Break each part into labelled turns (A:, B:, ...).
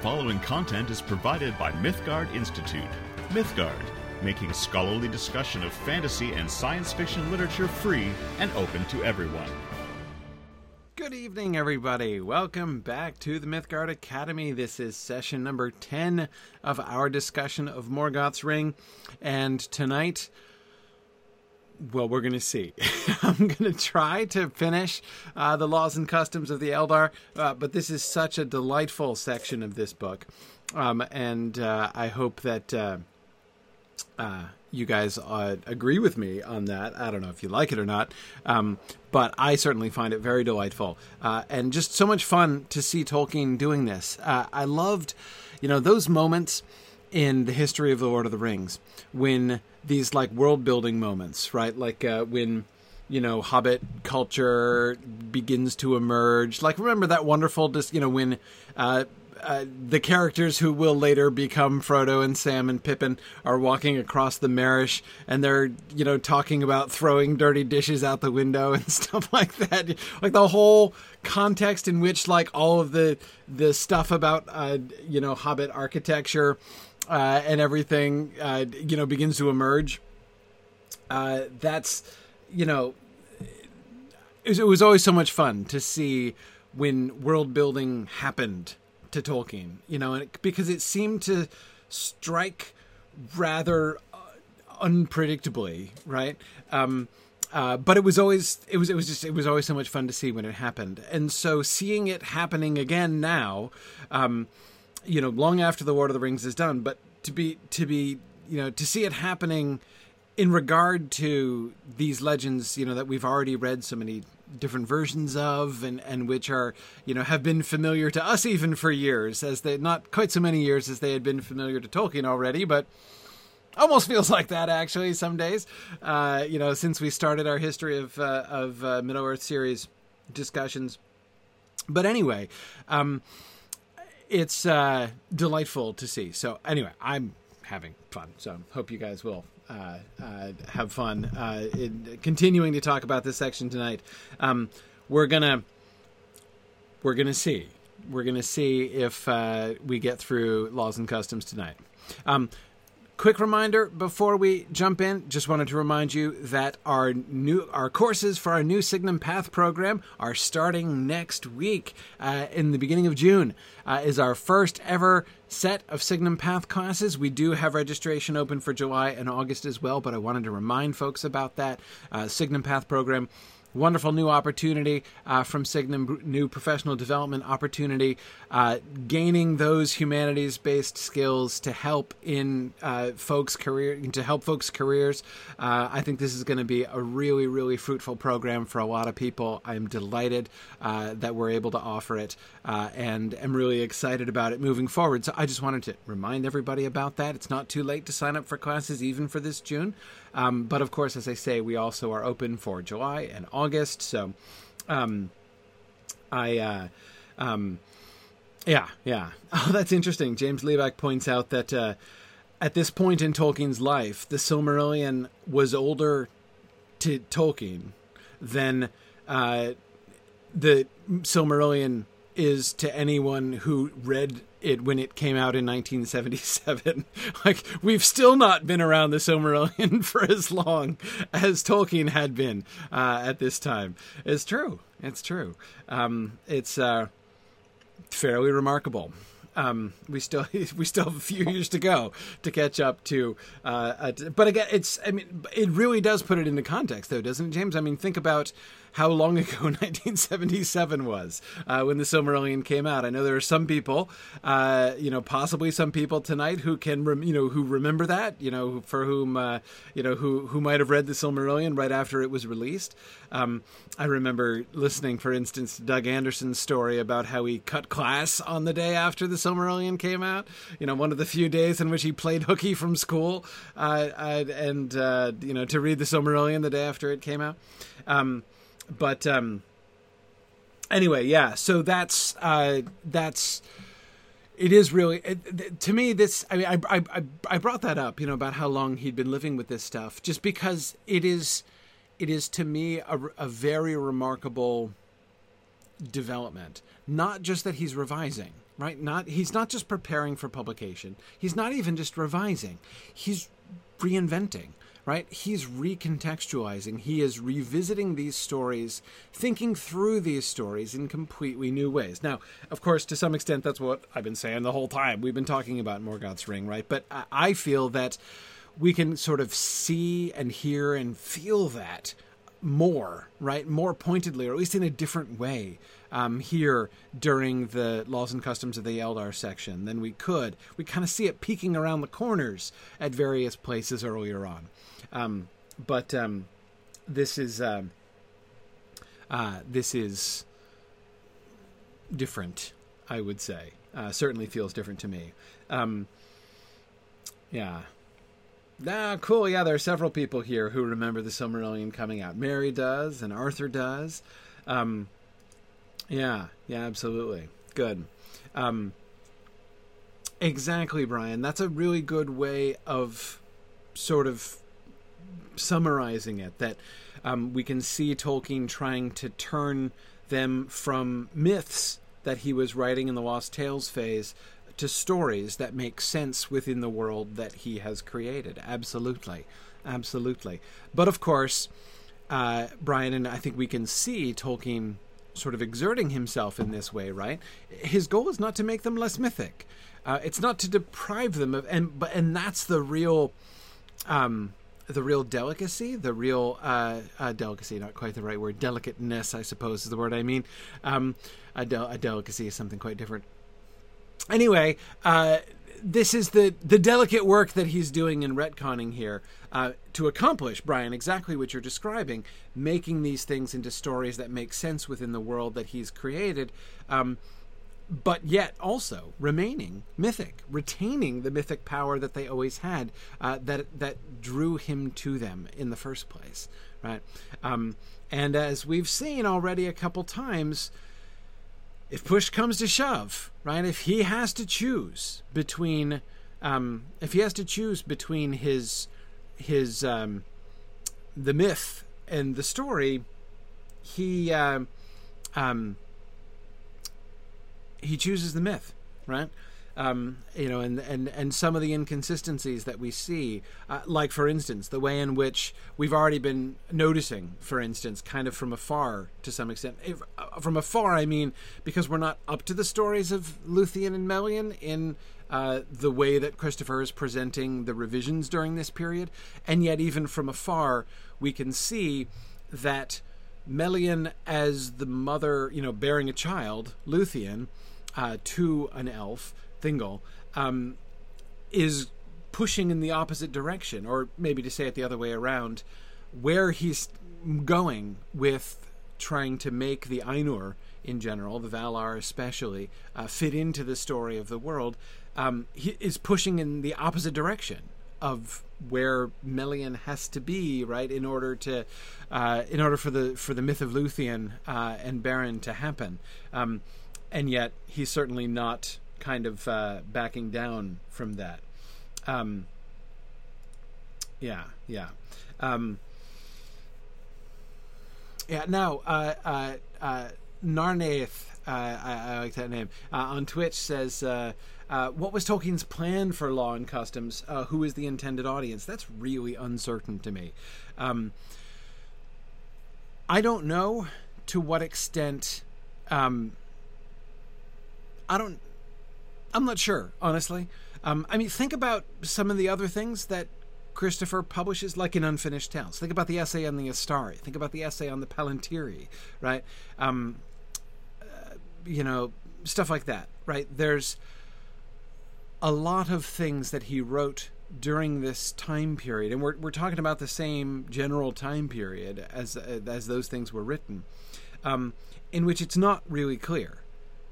A: following content is provided by Mythgard Institute. Mythgard, making scholarly discussion of fantasy and science fiction literature free and open to everyone.
B: Good evening, everybody. Welcome back to the Mythgard Academy. This is session number 10 of our discussion of Morgoth's Ring. And tonight, well, we're going to see. I'm going to try to finish uh, the laws and customs of the Eldar, uh, but this is such a delightful section of this book. Um, and uh, I hope that uh, uh, you guys uh, agree with me on that. I don't know if you like it or not, um, but I certainly find it very delightful and just so much fun to see Tolkien doing this. I loved, you know, those moments in the history of the Lord of the Rings when these like world building moments, right? Like uh, when you know Hobbit culture begins to emerge. Like remember that wonderful, just you know when. Uh, uh, the characters who will later become Frodo and Sam and Pippin are walking across the Marish and they're, you know, talking about throwing dirty dishes out the window and stuff like that. Like the whole context in which, like, all of the the stuff about, uh, you know, Hobbit architecture uh, and everything, uh, you know, begins to emerge. Uh, that's, you know, it was, it was, always so much fun to see when world building happened to Tolkien, you know, it, because it seemed to strike rather uh, unpredictably, right? Um, uh, but it was always it was it was just it was always so much fun to see when it happened, and so seeing it happening again now, um, you know, long after the Lord of the Rings is done, but to be to be you know to see it happening in regard to these legends, you know, that we've already read so many different versions of and and which are you know have been familiar to us even for years as they not quite so many years as they had been familiar to Tolkien already but almost feels like that actually some days. Uh, you know since we started our history of uh, of uh, Middle Earth series discussions. But anyway um, it's uh, delightful to see. So anyway, I'm having fun. So hope you guys will uh, uh, have fun uh, in continuing to talk about this section tonight. Um, we're gonna we're gonna see we're gonna see if uh, we get through laws and customs tonight. Um, Quick reminder before we jump in, just wanted to remind you that our new our courses for our new Signum Path program are starting next week. Uh, in the beginning of June uh, is our first ever set of Signum Path classes. We do have registration open for July and August as well, but I wanted to remind folks about that uh, Signum Path program wonderful new opportunity uh, from Signum, new professional development opportunity, uh, gaining those humanities based skills to help in uh, folks' career, to help folks' careers. Uh, I think this is going to be a really, really fruitful program for a lot of people. I'm delighted uh, that we're able to offer it uh, and am really excited about it moving forward. So I just wanted to remind everybody about that. It's not too late to sign up for classes even for this June. Um, but of course, as I say, we also are open for July and August. So, um, I, uh, um, yeah, yeah. Oh, that's interesting. James Liebeck points out that uh, at this point in Tolkien's life, the Silmarillion was older to Tolkien than uh, the Silmarillion is to anyone who read it when it came out in 1977. like we've still not been around the Silmarillion for as long as Tolkien had been uh, at this time. It's true. It's true. Um, it's uh, fairly remarkable. Um, we still we still have a few years to go to catch up to. Uh, but again, it's I mean, it really does put it into context, though, doesn't it, James? I mean, think about how long ago 1977 was uh, when the Silmarillion came out. I know there are some people, uh, you know, possibly some people tonight who can, rem- you know, who remember that, you know, for whom, uh, you know, who who might have read the Silmarillion right after it was released. Um, I remember listening, for instance, to Doug Anderson's story about how he cut class on the day after the Silmarillion came out. You know, one of the few days in which he played hooky from school, uh, and uh, you know, to read the Silmarillion the day after it came out. Um, but um, anyway, yeah. So that's uh, that's it is really it, to me this I mean I, I I brought that up you know about how long he'd been living with this stuff just because it is it is to me a, a very remarkable development not just that he's revising right? Not he's not just preparing for publication. He's not even just revising. He's reinventing, right? He's recontextualizing. He is revisiting these stories, thinking through these stories in completely new ways. Now, of course, to some extent, that's what I've been saying the whole time. We've been talking about Morgoth's Ring, right? But I feel that we can sort of see and hear and feel that more, right? More pointedly, or at least in a different way, um, here during the laws and customs of the Eldar section than we could. We kind of see it peeking around the corners at various places earlier on. Um, but um, this is um, uh, this is different, I would say. Uh, certainly feels different to me. Um, yeah. Ah, cool. Yeah, there are several people here who remember the Silmarillion coming out. Mary does, and Arthur does. Um, yeah, yeah, absolutely. Good. Um, exactly, Brian. That's a really good way of sort of summarizing it. That um, we can see Tolkien trying to turn them from myths that he was writing in the Lost Tales phase to stories that make sense within the world that he has created. Absolutely. Absolutely. But of course, uh, Brian, and I think we can see Tolkien sort of exerting himself in this way, right? His goal is not to make them less mythic. Uh, it's not to deprive them of, and but and that's the real, um, the real delicacy, the real uh, uh, delicacy, not quite the right word, delicateness, I suppose is the word I mean. Um, a, del- a delicacy is something quite different anyway, uh, this is the the delicate work that he's doing in retconning here uh, to accomplish, Brian, exactly what you're describing, making these things into stories that make sense within the world that he's created. Um, but yet also remaining mythic, retaining the mythic power that they always had, uh, that that drew him to them in the first place, right? Um, and as we've seen already a couple times, if push comes to shove, right? If he has to choose between, um, if he has to choose between his his um, the myth and the story, he uh, um, he chooses the myth, right? Um, you know, and, and, and some of the inconsistencies that we see, uh, like for instance, the way in which we've already been noticing, for instance, kind of from afar to some extent. If, uh, from afar, I mean, because we're not up to the stories of Luthien and Melian in uh, the way that Christopher is presenting the revisions during this period, and yet even from afar, we can see that Melian, as the mother, you know, bearing a child, Luthien, uh, to an elf, Thingol, um, is pushing in the opposite direction, or maybe to say it the other way around, where he's going with trying to make the Ainur in general, the Valar especially, uh, fit into the story of the world, um, he is pushing in the opposite direction of where Melian has to be, right, in order to, uh, in order for the for the myth of Luthien uh, and Beren to happen, um, and yet he's certainly not kind of uh, backing down from that. Um, yeah, yeah. Um, yeah, now, uh, uh, uh, uh, I, I, like that name, uh, on Twitch says, uh, uh, What was Tolkien's plan for Law and Customs? Who is the intended audience? That's really uncertain to me. Um, I don't know to what extent. Um, I don't I'm not sure, honestly. Um, I mean, think about some of the other things that Christopher publishes, like in Unfinished Tales. Think about the essay on the Istari. Think about the essay on the Palantiri, right? Um, uh, you know, stuff like that, right? There's a lot of things that he wrote during this time period, and we're we're talking about the same general time period as uh, as those things were written, um, in which it's not really clear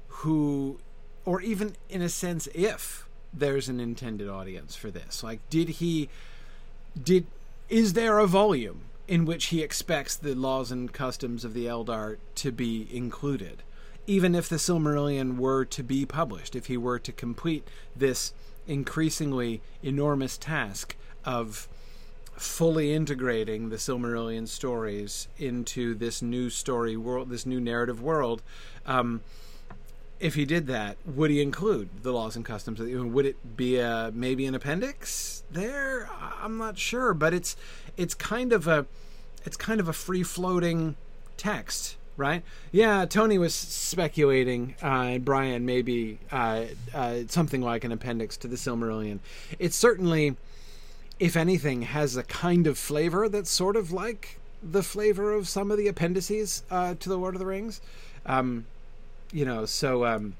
B: who or even in a sense if there's an intended audience for this. Like did he did is there a volume in which he expects the laws and customs of the eldar to be included? Even if the silmarillion were to be published if he were to complete this increasingly enormous task of fully integrating the silmarillion stories into this new story world this new narrative world um, if he did that, would he include the laws and customs? Would it be a maybe an appendix there? I'm not sure, but it's it's kind of a it's kind of a free floating text, right? Yeah, Tony was speculating, uh, Brian, maybe uh, uh, something like an appendix to the Silmarillion. It's certainly, if anything, has a kind of flavor that's sort of like the flavor of some of the appendices uh, to the Lord of the Rings. Um, you know, so um,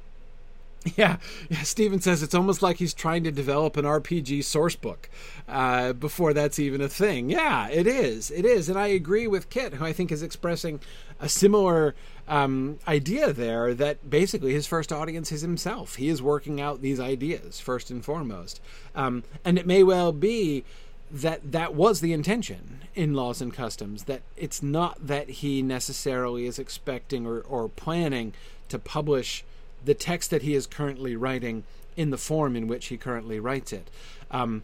B: yeah, yeah. Steven says it's almost like he's trying to develop an RPG source book uh, before that's even a thing. Yeah, it is. It is, and I agree with Kit, who I think is expressing a similar um, idea there. That basically his first audience is himself. He is working out these ideas first and foremost, um, and it may well be that that was the intention in laws and customs that it's not that he necessarily is expecting or, or planning to publish the text that he is currently writing in the form in which he currently writes it, um,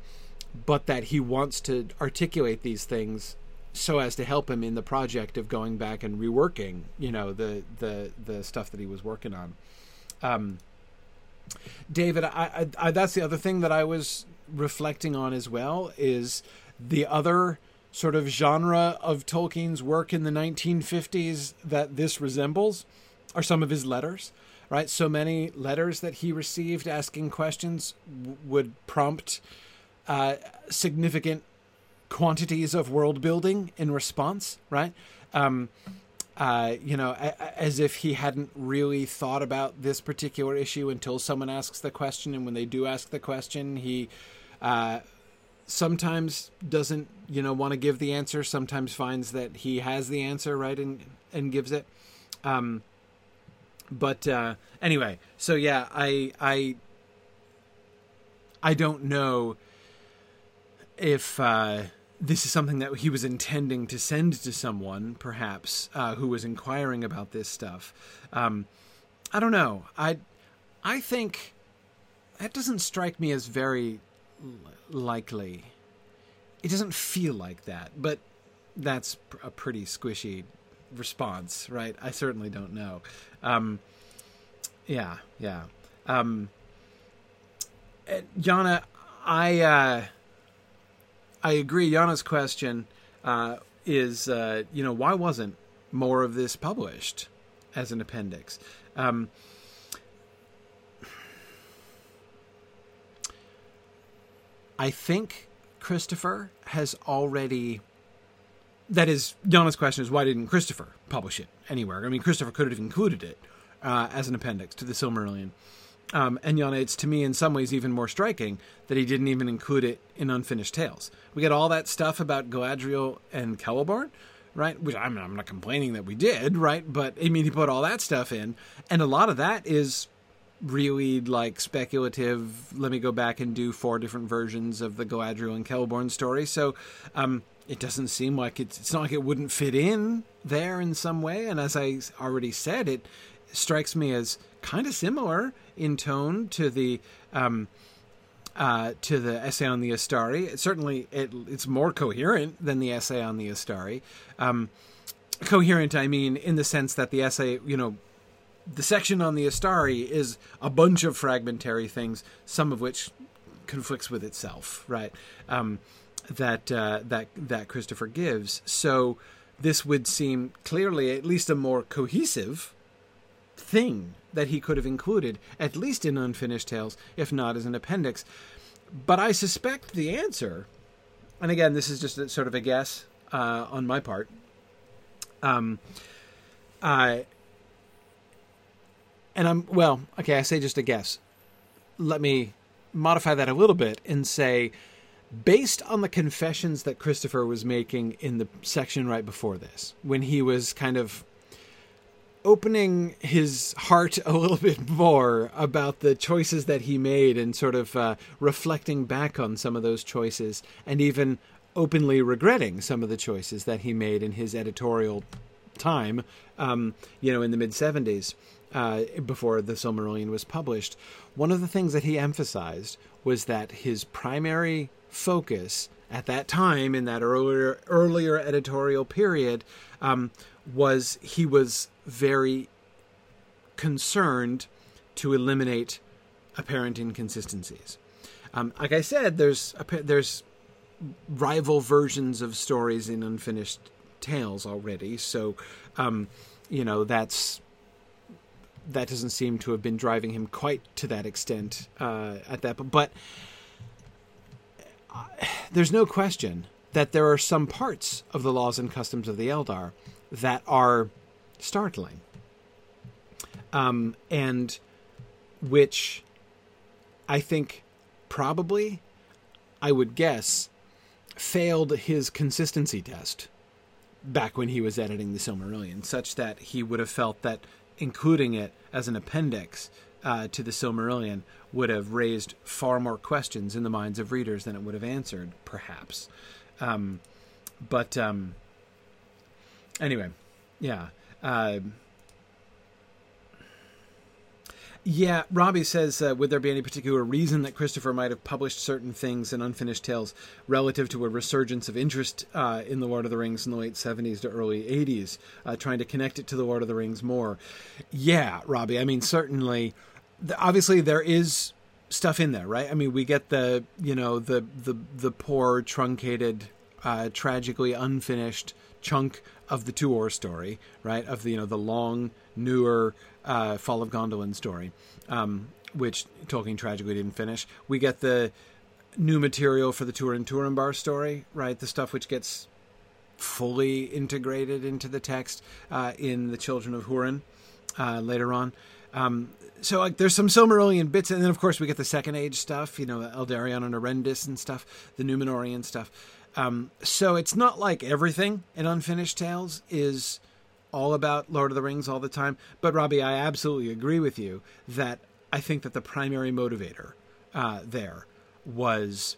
B: but that he wants to articulate these things so as to help him in the project of going back and reworking, you know, the the the stuff that he was working on. Um, David, I, I, I, that's the other thing that I was reflecting on as well is the other sort of genre of Tolkien's work in the 1950s that this resembles are some of his letters, right? So many letters that he received asking questions w- would prompt uh, significant quantities of world building in response, right? Um, uh, you know, a- as if he hadn't really thought about this particular issue until someone asks the question, and when they do ask the question, he uh, sometimes doesn't, you know, want to give the answer. Sometimes finds that he has the answer, right, and and gives it. Um, but uh, anyway, so yeah, I I I don't know if uh, this is something that he was intending to send to someone, perhaps, uh, who was inquiring about this stuff. Um, I don't know. I I think that doesn't strike me as very likely. It doesn't feel like that, but that's a pretty squishy response, right? I certainly don't know. Um, yeah, yeah. Um, Yana, I uh, I agree. Yana's question uh, is, uh, you know, why wasn't more of this published as an appendix? Um, I think Christopher has already that is Yana's question is why didn't Christopher publish it anywhere? I mean, Christopher could have included it uh, as an appendix to the Silmarillion. Um, and Yana, it's to me in some ways even more striking that he didn't even include it in Unfinished Tales. We get all that stuff about Galadriel and Celeborn, right? Which I'm, I'm not complaining that we did, right? But I mean, he put all that stuff in, and a lot of that is really like speculative. Let me go back and do four different versions of the Galadriel and Celeborn story. So, um, it doesn't seem like it's, it's not like it wouldn't fit in there in some way. And as I already said, it strikes me as kind of similar in tone to the um, uh, to the essay on the Istari. It, certainly, it, it's more coherent than the essay on the Istari. Um, coherent, I mean, in the sense that the essay, you know, the section on the Istari is a bunch of fragmentary things, some of which conflicts with itself, right? Um, that uh, that that Christopher gives. So this would seem clearly at least a more cohesive thing that he could have included, at least in Unfinished Tales, if not as an appendix. But I suspect the answer, and again, this is just a, sort of a guess uh, on my part. Um, uh, and I'm well, okay. I say just a guess. Let me modify that a little bit and say based on the confessions that Christopher was making in the section right before this, when he was kind of opening his heart a little bit more about the choices that he made and sort of uh, reflecting back on some of those choices and even openly regretting some of the choices that he made in his editorial time, um, you know, in the mid 70s. Uh, before the Silmarillion was published, one of the things that he emphasized was that his primary focus at that time in that earlier earlier editorial period um, was he was very concerned to eliminate apparent inconsistencies. Um, like I said, there's there's rival versions of stories in unfinished tales already, so um, you know that's that doesn't seem to have been driving him quite to that extent uh, at that. But uh, there's no question that there are some parts of the laws and customs of the Eldar that are startling, um, and which I think probably, I would guess, failed his consistency test back when he was editing the Silmarillion, such that he would have felt that including it as an appendix uh, to the Silmarillion would have raised far more questions in the minds of readers than it would have answered, perhaps. Um, but um, anyway, yeah. Uh, yeah, Robbie says, uh, would there be any particular reason that Christopher might have published certain things in Unfinished Tales relative to a resurgence of interest uh, in The Lord of the Rings in the late 70s to early 80s, uh, trying to connect it to The Lord of the Rings more? Yeah, Robbie, I mean, certainly, obviously there is stuff in there, right? I mean, we get the, you know, the, the, the poor, truncated, uh, tragically unfinished chunk of the Tuor story, right? Of the, you know, the long, newer, uh, Fall of Gondolin story, um, which Tolkien tragically didn't finish. We get the new material for the Turin Turambar story, right? The stuff which gets fully integrated into the text uh, in the Children of Hurin uh, later on. Um, so like there's some Silmarillion bits, and then of course we get the Second Age stuff, you know, Aldarion and Erendis and stuff, the Numenorean stuff. Um, so it's not like everything in Unfinished Tales is all about Lord of the Rings all the time. But Robbie, I absolutely agree with you that I think that the primary motivator uh, there was,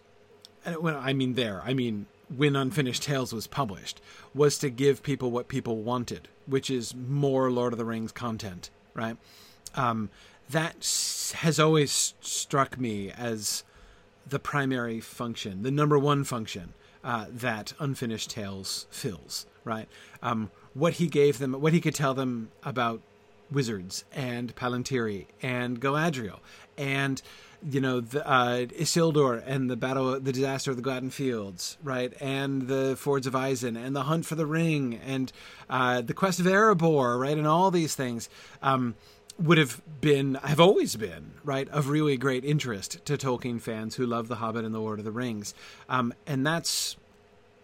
B: when I mean there, I mean when Unfinished Tales was published, was to give people what people wanted, which is more Lord of the Rings content, right? Um, that has always struck me as the primary function, the number one function uh, that Unfinished Tales fills, right? Um, what he gave them, what he could tell them about wizards and Palantiri and Galadriel and you know the uh, Isildur and the battle, the disaster of the Gladden Fields, right, and the Fords of Isen and the hunt for the ring and uh, the quest of Erebor, right, and all these things. Um, would have been, have always been, right, of really great interest to Tolkien fans who love The Hobbit and The Lord of the Rings. Um, and that's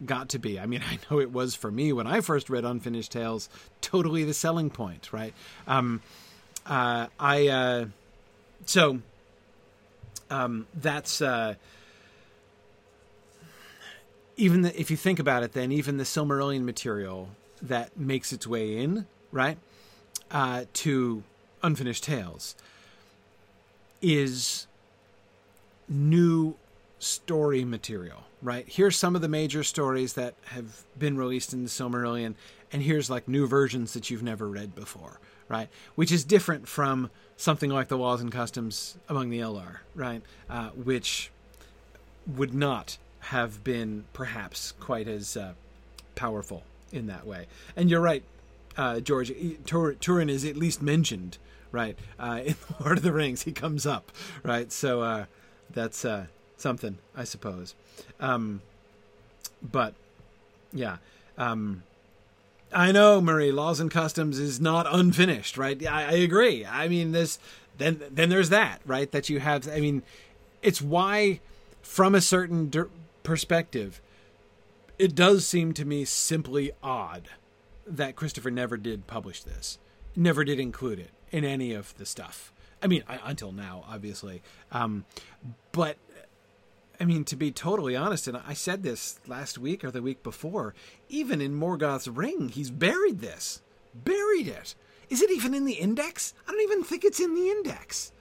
B: got to be. I mean, I know it was for me when I first read Unfinished Tales, totally the selling point, right? Um, uh, I uh, so um, that's uh, even the, if you think about it, then even the Silmarillion material that makes its way in, right, uh, to Unfinished Tales is new story material right? Here's some of the major stories that have been released in the Silmarillion, and here's like new versions that you've never read before, right? Which is different from something like the Laws and Customs among the Eldar, right? Uh, which would not have been perhaps quite as uh, powerful in that way. And you're right, uh, George. Tur- Turin is at least mentioned, right? Uh, in Lord of the Rings, he comes up, right? So uh, that's uh, something, I suppose. Um, but yeah, um, I know Marie Laws and Customs is not unfinished, right? I, I agree. I mean, this then then there's that, right? That you have. I mean, it's why, from a certain der- perspective, it does seem to me simply odd that Christopher never did publish this, never did include it in any of the stuff. I mean, I, until now, obviously. Um, but I mean, to be totally honest, and I said this last week or the week before, even in Morgoth's Ring, he's buried this. Buried it. Is it even in the index? I don't even think it's in the index.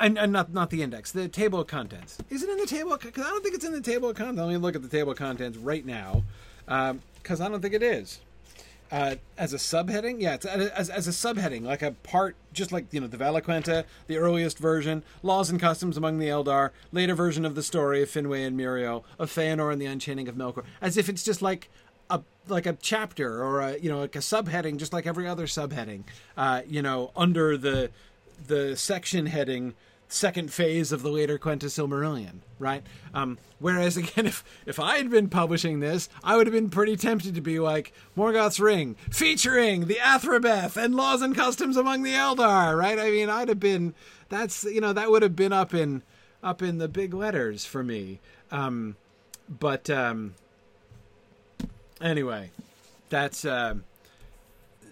B: And, and not not the index, the table of contents. Is it in the table? Because I don't think it's in the table of contents. Let me look at the table of contents right now, because um, I don't think it is uh, as a subheading. Yeah, it's as, as a subheading, like a part, just like you know the Valaquenta, the earliest version, laws and customs among the Eldar, later version of the story of Finwë and Miriel, of Feanor and the Unchaining of Melkor, as if it's just like a like a chapter or a you know like a subheading, just like every other subheading, uh, you know, under the the section heading second phase of the later Quenta Silmarillion, right? Um, whereas again, if if I had been publishing this, I would have been pretty tempted to be like Morgoth's Ring, featuring the Athrabeth and laws and customs among the Eldar, right? I mean, I'd have been that's you know that would have been up in up in the big letters for me. Um, but um, anyway, that's. Uh,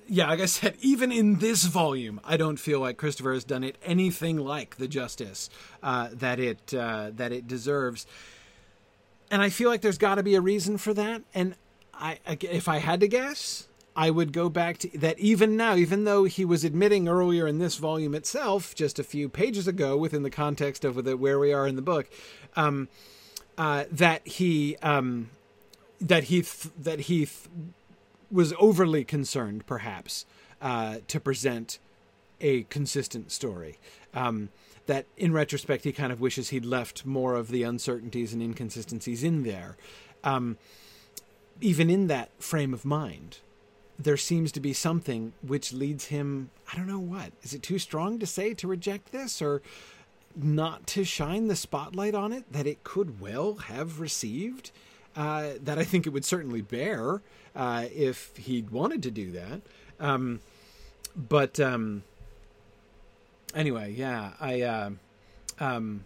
B: yeah, like I said, even in this volume, I don't feel like Christopher has done it anything like the justice uh, that it uh, that it deserves. And I feel like there's got to be a reason for that. And I, if I had to guess, I would go back to that. Even now, even though he was admitting earlier in this volume itself, just a few pages ago, within the context of the, where we are in the book, um, uh, that he um, that he th- that he. Th- was overly concerned, perhaps, uh, to present a consistent story. Um, that in retrospect, he kind of wishes he'd left more of the uncertainties and inconsistencies in there. Um, even in that frame of mind, there seems to be something which leads him, I don't know what. Is it too strong to say to reject this or not to shine the spotlight on it that it could well have received? Uh, that I think it would certainly bear uh, if he'd wanted to do that. Um, but um, anyway, yeah, I. Uh, um,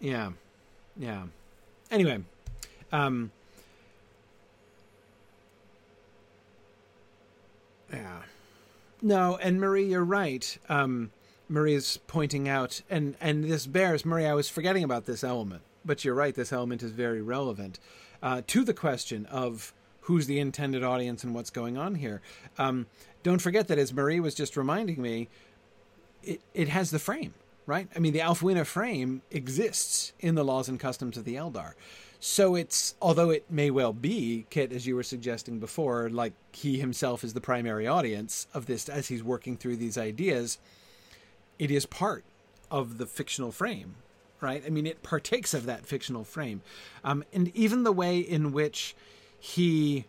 B: yeah, yeah. Anyway, um, yeah. No, and Marie, you're right. Um, Marie is pointing out, and and this bears Marie. I was forgetting about this element but you're right. This element is very relevant uh, to the question of who's the intended audience and what's going on here. Um, don't forget that, as Marie was just reminding me, it, it has the frame, right? I mean, the Ælfwine frame exists in the laws and customs of the Eldar. So it's, although it may well be, Kit, as you were suggesting before, like he himself is the primary audience of this as he's working through these ideas, it is part of the fictional frame right? I mean, it partakes of that fictional frame. Um, and even the way in which he,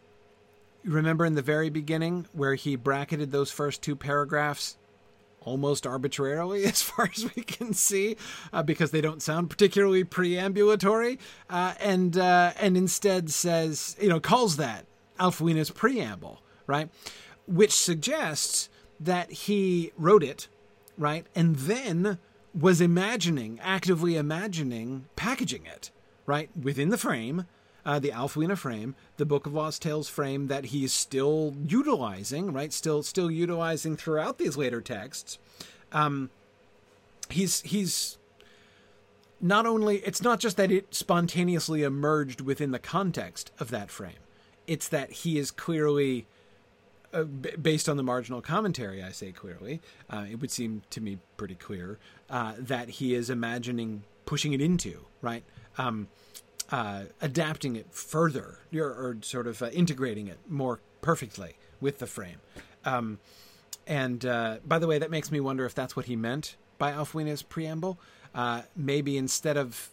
B: remember in the very beginning where he bracketed those first two paragraphs almost arbitrarily, as far as we can see, uh, because they don't sound particularly preambulatory, uh, and uh, and instead says, you know, calls that Ælfwine's preamble, right? Which suggests that he wrote it, right, and then was imagining, actively imagining packaging it, right, within the frame, uh, the Ælfwine frame, the Book of Lost Tales frame that he's still utilizing, right, still still utilizing throughout these later texts. Um, he's he's not only it's not just that it spontaneously emerged within the context of that frame, it's that he is clearly uh, based on the marginal commentary, I say clearly, uh, it would seem to me pretty clear uh, that he is imagining pushing it into, right? Um, uh, adapting it further or, or sort of uh, integrating it more perfectly with the frame. Um, and by the way, that makes me wonder if that's what he meant by Ælfwine's preamble. maybe instead of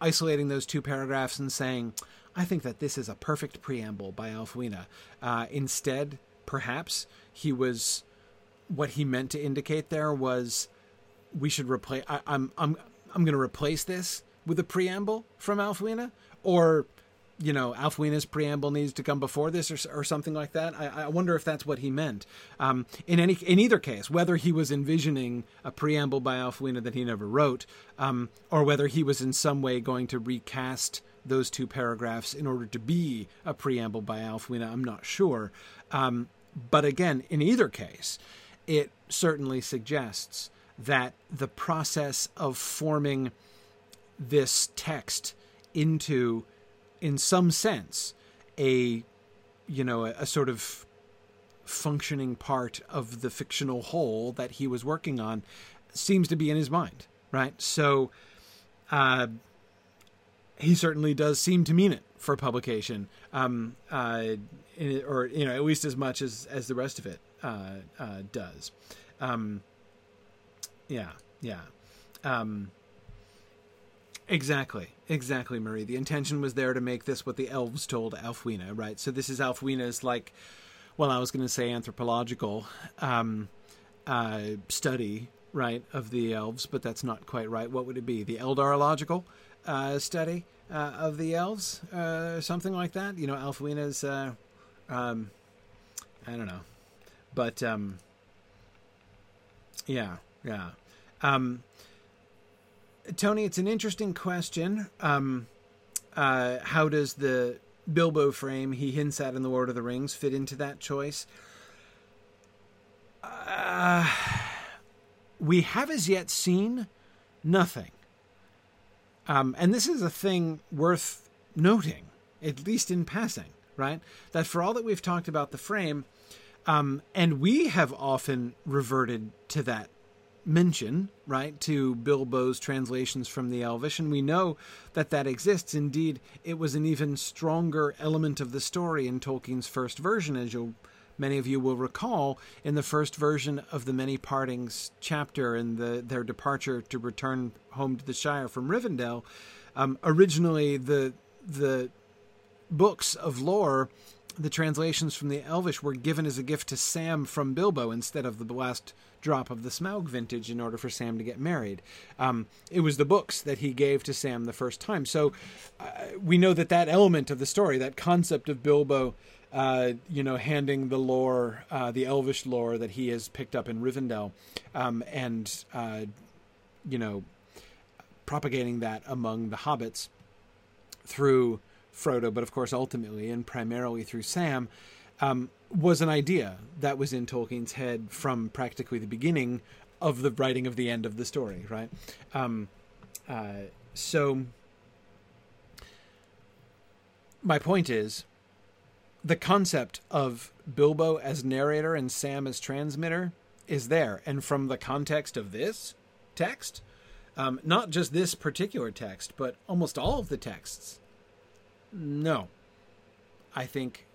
B: isolating those two paragraphs and saying, I think that this is a perfect preamble by Ælfwine. Uh, instead, perhaps he was what he meant to indicate there was we should replace. I, I'm I'm I'm going to replace this with a preamble from Ælfwine, or you know, Ælfwine's preamble needs to come before this, or, or something like that. I, I, wonder if that's what he meant. Um, in any, in either case, whether he was envisioning a preamble by Ælfwine that he never wrote, um, or whether he was in some way going to recast those two paragraphs in order to be a preamble by Ælfwine, I'm not sure. Um, but again, in either case, it certainly suggests that the process of forming this text into, in some sense, a you know a, a sort of functioning part of the fictional whole that he was working on seems to be in his mind, right? So, uh, he certainly does seem to mean it for publication. Um, uh, or you know at least as much as as the rest of it uh, uh, does. Um, yeah, yeah. Um, exactly, exactly, Marie. The intention was there to make this what the elves told Ælfwine, right? So this is Ælfwine's like well, I was going to say anthropological um, uh, study, right, of the elves, but that's not quite right. What would it be? The Eldarological uh, study uh, of the elves, uh, something like that. You know, Ælfwina's. Uh, um, I don't know, but um, yeah, yeah. Um, Tony, it's an interesting question. Um, uh, how does the Bilbo frame he hints at in the Lord of the Rings fit into that choice? Uh, we have as yet seen nothing. Um, and this is a thing worth noting, at least in passing, right? That for all that we've talked about the frame, um, and we have often reverted to that mention, right, to Bilbo's translations from the Elvish, and we know that that exists. Indeed, it was an even stronger element of the story in Tolkien's first version, as you'll many of you will recall in the first version of the Many Partings chapter and the, their departure to return home to the Shire from Rivendell. Um, originally, the the books of lore, the translations from the Elvish, were given as a gift to Sam from Bilbo instead of the last drop of the Smaug vintage in order for Sam to get married. Um, it was the books that he gave to Sam the first time. So uh, we know that that element of the story, that concept of Bilbo uh, you know, handing the lore, uh, the Elvish lore that he has picked up in Rivendell, um, and uh, you know, propagating that among the hobbits through Frodo, but of course, ultimately and primarily through Sam, um, was an idea that was in Tolkien's head from practically the beginning of the writing of the end of the story, right? Um, uh, so, my point is the concept of Bilbo as narrator and Sam as transmitter is there. And from the context of this text, um, not just this particular text, but almost all of the texts, no. I think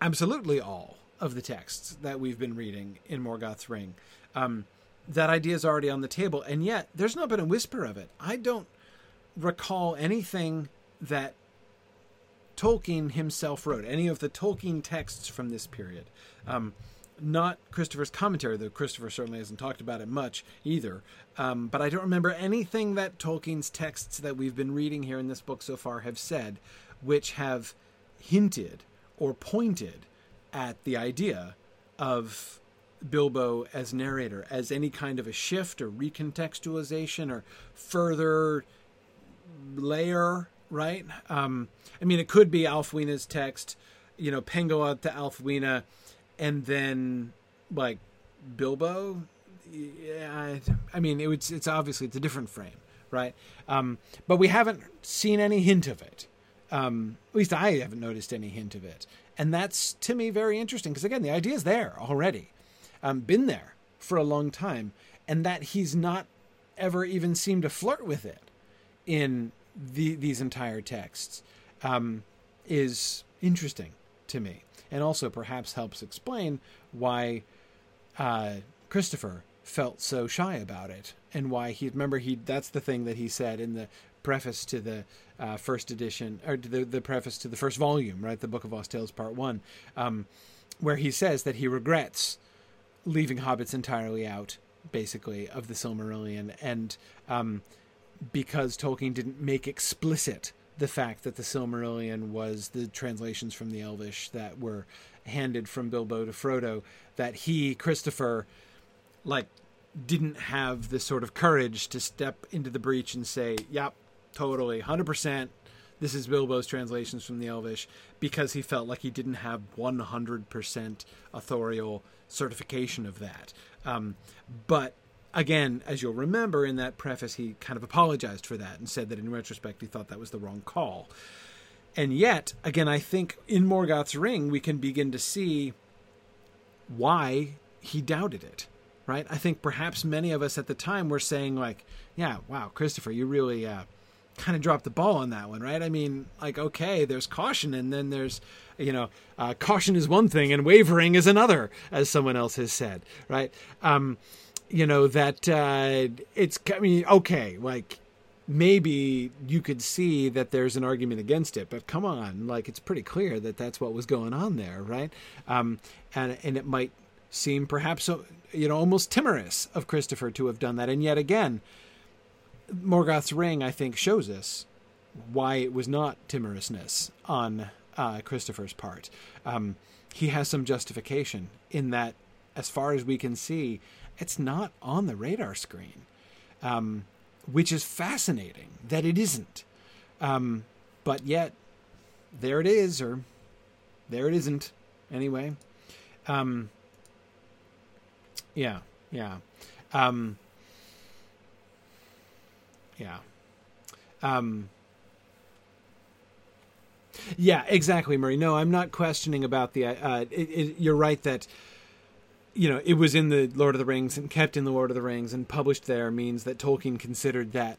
B: absolutely all of the texts that we've been reading in Morgoth's Ring. Um, that idea is already on the table, and yet there's not been a whisper of it. I don't recall anything that Tolkien himself wrote, any of the Tolkien texts from this period. Um, not Christopher's commentary, though Christopher certainly hasn't talked about it much either. Um, but I don't remember anything that Tolkien's texts that we've been reading here in this book so far have said, which have hinted or pointed at the idea of Bilbo as narrator, as any kind of a shift or recontextualization or further layer right? Um, I mean, it could be Ælfwina's text, you know, Pengolod to Ælfwina, and then like Bilbo. Yeah, I, mean, it it's obviously it's a different frame, right? Um, but we haven't seen any hint of it. Um, at least I haven't noticed any hint of it, and that's to me very interesting because again, the idea is there already, um, been there for a long time, and that he's not ever even seemed to flirt with it in the, these entire texts um, is interesting to me, and also perhaps helps explain why uh, Christopher felt so shy about it, and why he remember he that's the thing that he said in the preface to the uh, first edition or the the preface to the first volume, right, the Book of Lost Tales Part One, um, where he says that he regrets leaving hobbits entirely out, basically, of the Silmarillion, and um, because Tolkien didn't make explicit the fact that the Silmarillion was the translations from the Elvish that were handed from Bilbo to Frodo, that he, Christopher, like, didn't have the sort of courage to step into the breach and say, yep, totally, 100%, this is Bilbo's translations from the Elvish, because he felt like he didn't have 100% authorial certification of that. Um, but again, as you'll remember in that preface, he kind of apologized for that and said that in retrospect he thought that was the wrong call. And yet, again, I think in Morgoth's Ring we can begin to see why he doubted it. Right? I think perhaps many of us at the time were saying like, "Yeah, wow, Christopher, you really uh, kind of dropped the ball on that one, right? I mean, like, okay, there's caution, and then there's, you know, uh, caution is one thing and wavering is another, as someone else has said, right? Um, you know that uh, it's I mean okay like maybe you could see that there's an argument against it, but come on, like it's pretty clear that that's what was going on there, right? Um, and and it might seem perhaps you know almost timorous of Christopher to have done that, and yet again, Morgoth's ring I think shows us why it was not timorousness on uh, Christopher's part. Um, he has some justification in that, as far as we can see, it's not on the radar screen. Um, which is fascinating that it isn't. Um, but yet, there it is, or there it isn't. Anyway, um, yeah, yeah, um, yeah, um, yeah, exactly, Murray. No, I'm not questioning about the. Uh, it, it, you're right that you know, it was in the Lord of the Rings and kept in the Lord of the Rings and published there means that Tolkien considered that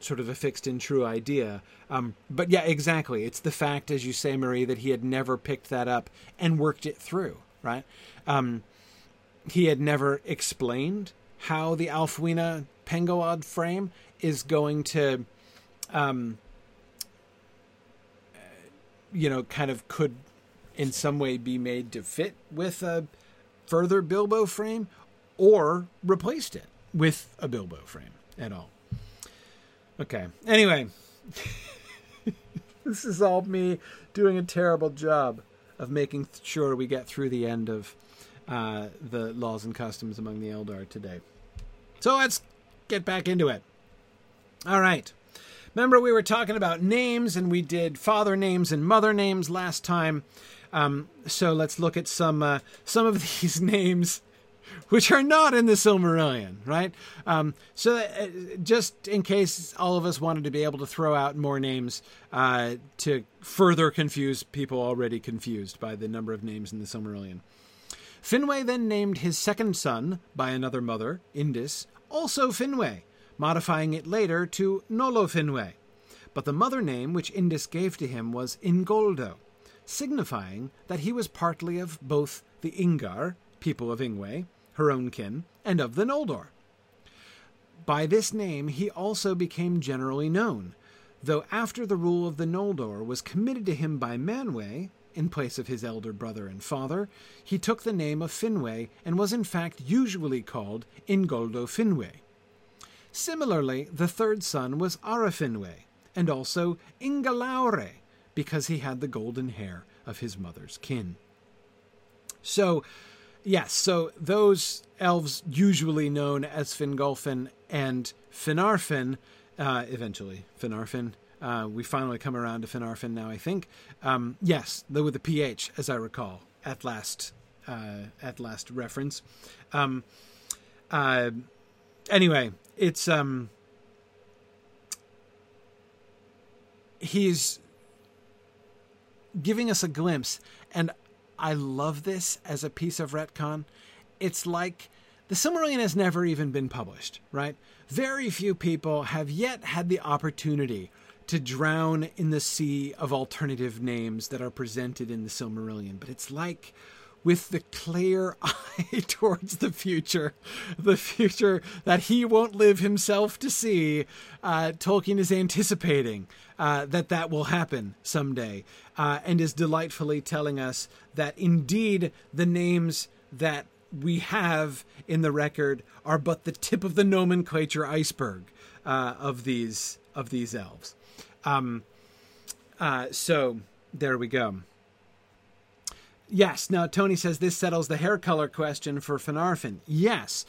B: sort of a fixed and true idea. Um, but yeah, exactly. It's the fact, as you say, Marie, that he had never picked that up and worked it through, right? Um, he had never explained how the Ælfwine Pengolod frame is going to, um, you know, kind of could in some way be made to fit with a further Bilbo frame or replaced it with a Bilbo frame at all. Okay. Anyway, this is all me doing a terrible job of making sure we get through the end of uh, the laws and customs among the Eldar today. So let's get back into it. All right. Remember, we were talking about names and we did father names and mother names last time. Um, so let's look at some uh, some of these names which are not in the Silmarillion, right? Um, so, uh, just in case all of us wanted to be able to throw out more names uh, to further confuse people already confused by the number of names in the Silmarillion. Finwë then named his second son by another mother, Indis, also Finwë, modifying it later to Nolo Finwë. But the mother name which Indis gave to him was Ingoldo, signifying that he was partly of both the Ingar, people of Ingwe, her own kin, and of the Noldor. By this name he also became generally known, though after the rule of the Noldor was committed to him by Manwë, in place of his elder brother and father, he took the name of Finwë and was in fact usually called Ingoldo Finwë. Similarly, the third son was Arafinwë, and also Ingalaure, because he had the golden hair of his mother's kin. So, yes, so those elves usually known as Fingolfin and Finarfin, uh, eventually Finarfin. Uh, we finally come around to Finarfin now, I think. Um, yes, though with a PH, as I recall, at last, uh, at last reference. Um, uh, anyway, it's um, he's giving us a glimpse. And I love this as a piece of retcon. It's like the Silmarillion has never even been published, right? Very few people have yet had the opportunity to drown in the sea of alternative names that are presented in the Silmarillion. But it's like with the clear eye towards the future, the future that he won't live himself to see, uh, Tolkien is anticipating uh, that that will happen someday, uh, and is delightfully telling us that indeed the names that we have in the record are but the tip of the nomenclature iceberg uh, of these of these elves. Um, uh, so there we go. Yes. Now, Tony says this settles the hair color question for Finarfin. Yes.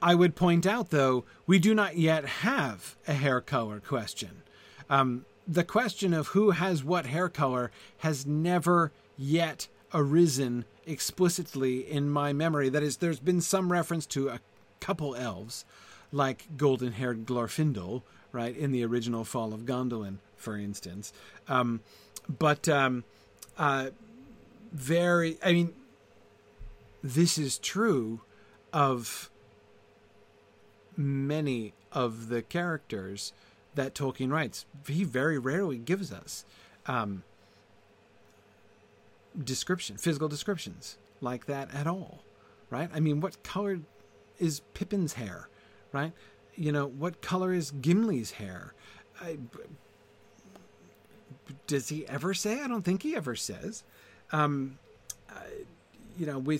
B: I would point out, though, we do not yet have a hair color question. Um, the question of who has what hair color has never yet arisen explicitly in my memory. That is, there's been some reference to a couple elves, like golden haired Glorfindel, right, in the original Fall of Gondolin, for instance. Um, but um, uh, very, I mean, this is true of many of the characters that Tolkien writes. He very rarely gives us um, description, physical descriptions like that at all, right? I mean, what color is Pippin's hair, right? You know, what color is Gimli's hair? I, does he ever say? I don't think he ever says. Um, uh, you know, we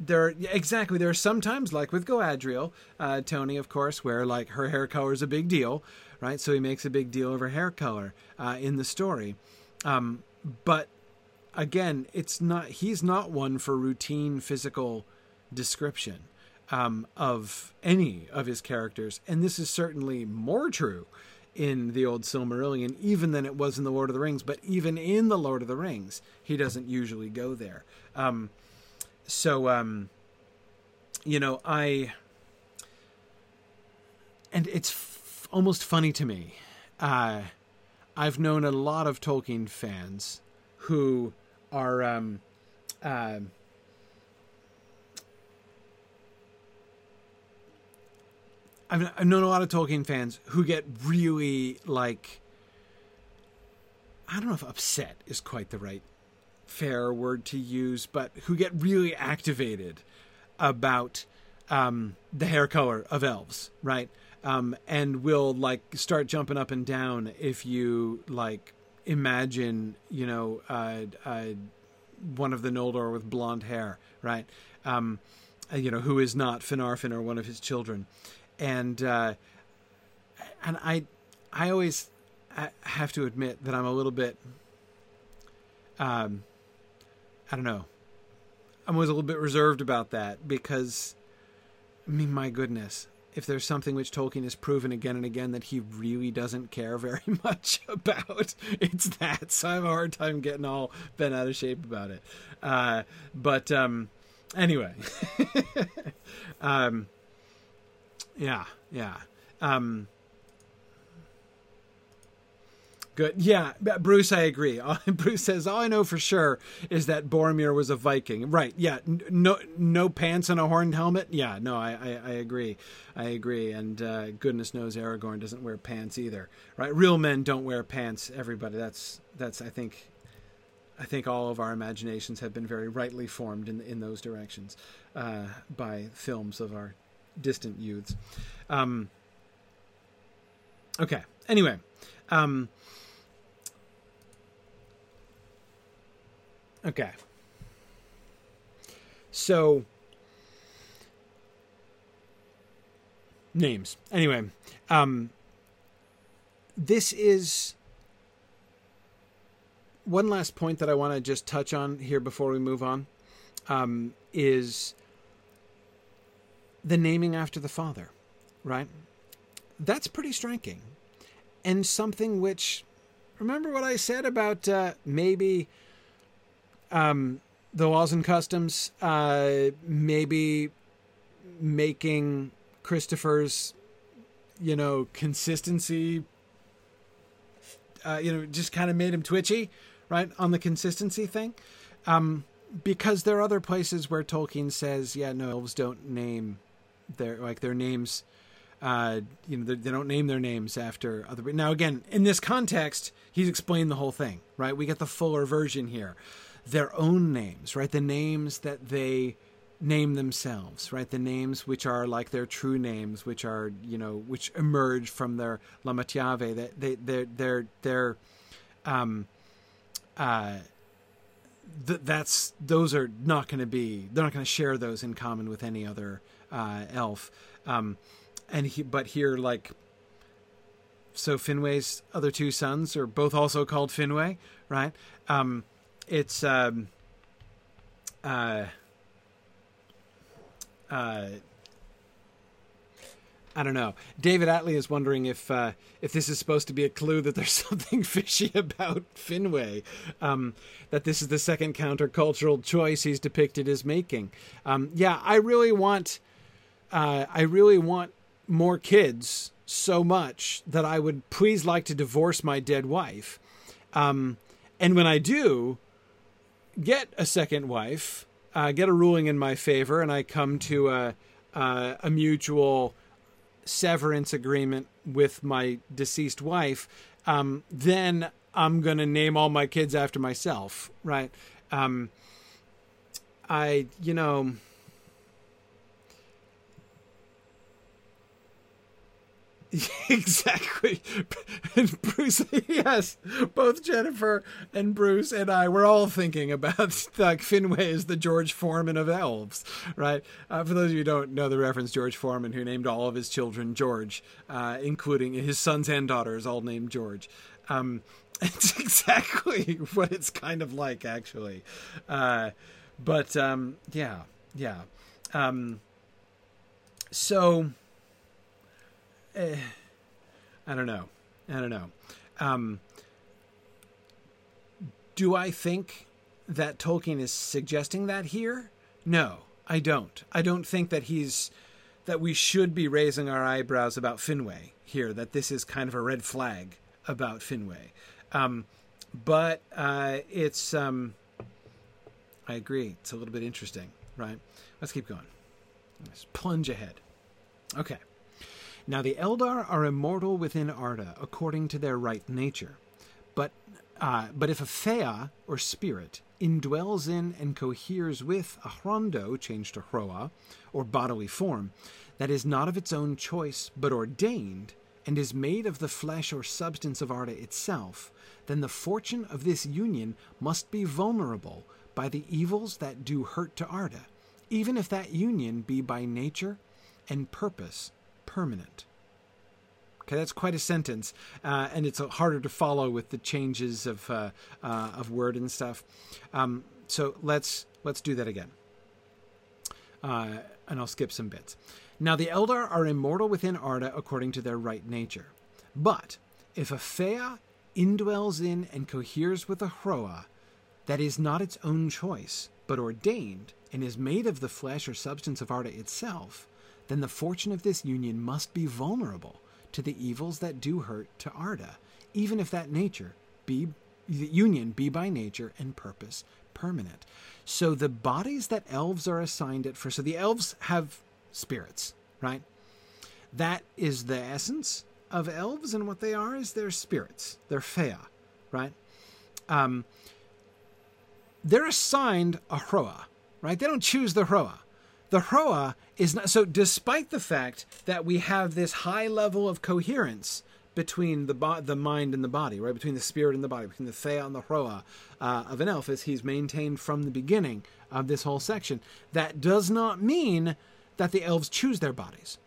B: there exactly there are sometimes like with Galadriel, uh, Tony, of course, where like her hair color is a big deal, right? So he makes a big deal of her hair color uh, in the story. Um, but again, it's not he's not one for routine physical description um, of any of his characters, and this is certainly more true in the old Silmarillion, even than it was in the Lord of the Rings. But even in the Lord of the Rings, he doesn't usually go there. Um, so, um, you know, I, and it's f- almost funny to me. Uh, I've known a lot of Tolkien fans who are, um, uh, I've, I've known a lot of Tolkien fans who get really like I don't know if upset is quite the right fair word to use, but who get really activated about um, the hair color of elves, right? Um, and will like start jumping up and down if you like imagine, you know, uh, uh, one of the Noldor with blonde hair, right? Um, you know, who is not Finarfin or one of his children and uh, and I I always have to admit that I'm a little bit um I don't know I'm always a little bit reserved about that because I mean my goodness if there's something which Tolkien has proven again and again that he really doesn't care very much about, it's that. So I have a hard time getting all bent out of shape about it. Uh, but um, anyway, um, yeah, yeah. Um, good. Yeah, Bruce, I agree. Bruce says all I know for sure is that Boromir was a Viking. Right? Yeah. No, no pants and a horned helmet. Yeah. No, I, I, I agree. I agree. And uh, goodness knows Aragorn doesn't wear pants either. Right? Real men don't wear pants. Everybody. That's that's. I think. I think all of our imaginations have been very rightly formed in in those directions uh, by films of our distant youths. Um, okay. Anyway, um, okay. So names. Anyway, um, this is one last point that I want to just touch on here before we move on. Um, is the naming after the father, right? That's pretty striking. And something which, remember what I said about uh, maybe um, the laws and customs, uh, maybe making Christopher's, you know, consistency, uh, you know, just kind of made him twitchy, right, on the consistency thing. Um, because there are other places where Tolkien says, yeah, no, elves don't name their like their names uh, you know, they don't name their names after other. Now, again, in this context, he's explained the whole thing, right? We get the fuller version here. Their own names, right? The names that they name themselves, right? The names which are like their true names, which are you know, which emerge from their Lamatyave. That they, they're, they're, they're, um, uh, th- that's those are not going to be. They're not going to share those in common with any other uh, elf. Um, and he, but here, like, so Finwë's other two sons are both also called Finwë, right? Um, it's um, uh, uh, I don't know. David Atley is wondering if uh, if this is supposed to be a clue that there's something fishy about Finwë, um, that this is the second countercultural choice he's depicted as making. Um, yeah, I really want uh, I really want more kids so much that I would please like to divorce my dead wife. Um, and when I do get a second wife, uh, get a ruling in my favor, and I come to a, a, a mutual severance agreement with my deceased wife, um, then I'm going to name all my kids after myself, right? Um, I, you know, exactly. And Bruce, yes, both Jennifer and Bruce and I were all thinking about like Finwë is the George Foreman of elves, right? Uh, for those of you who don't know the reference, George Foreman, who named all of his children George, uh, including his sons and daughters, all named George. Um, it's exactly what it's kind of like, actually. Uh, but um, yeah, yeah. Um, so eh, I don't know. I don't know. Um, do I think that Tolkien is suggesting that here? No, I don't. I don't think that he's that we should be raising our eyebrows about Finwë here. That this is kind of a red flag about Finwë. Um, but uh, it's um, I agree. It's a little bit interesting, right? Let's keep going. Let's plunge ahead. Okay. Now the Eldar are immortal within Arda according to their right nature. But uh, but if a Fea, or spirit, indwells in and coheres with a Hrondo, changed to Hroa, or bodily form, that is not of its own choice, but ordained, and is made of the flesh or substance of Arda itself, then the fortune of this union must be vulnerable by the evils that do hurt to Arda, even if that union be by nature and purpose permanent. Okay, that's quite a sentence, uh, and it's harder to follow with the changes of uh, uh, of word and stuff. Um, so let's let's do that again, uh, and I'll skip some bits. Now the Eldar are immortal within Arda according to their right nature, but if a Fea indwells in and coheres with a Hroa, that is not its own choice, but ordained, and is made of the flesh or substance of Arda itself, then the fortune of this union must be vulnerable to the evils that do hurt to Arda, even if that nature be the union be by nature and purpose permanent. So the bodies that elves are assigned it for, so the elves have spirits, right? That is the essence of elves, and what they are is they're spirits. They're Fea, right? Um, they're assigned a Hroa, right? They don't choose the Hroa. The Hroa is not so. Despite the fact that we have this high level of coherence between the bo- the mind and the body, right, between the spirit and the body, between the Fea and the Hroa uh, of an elf, as he's maintained from the beginning of this whole section, that does not mean that the elves choose their bodies.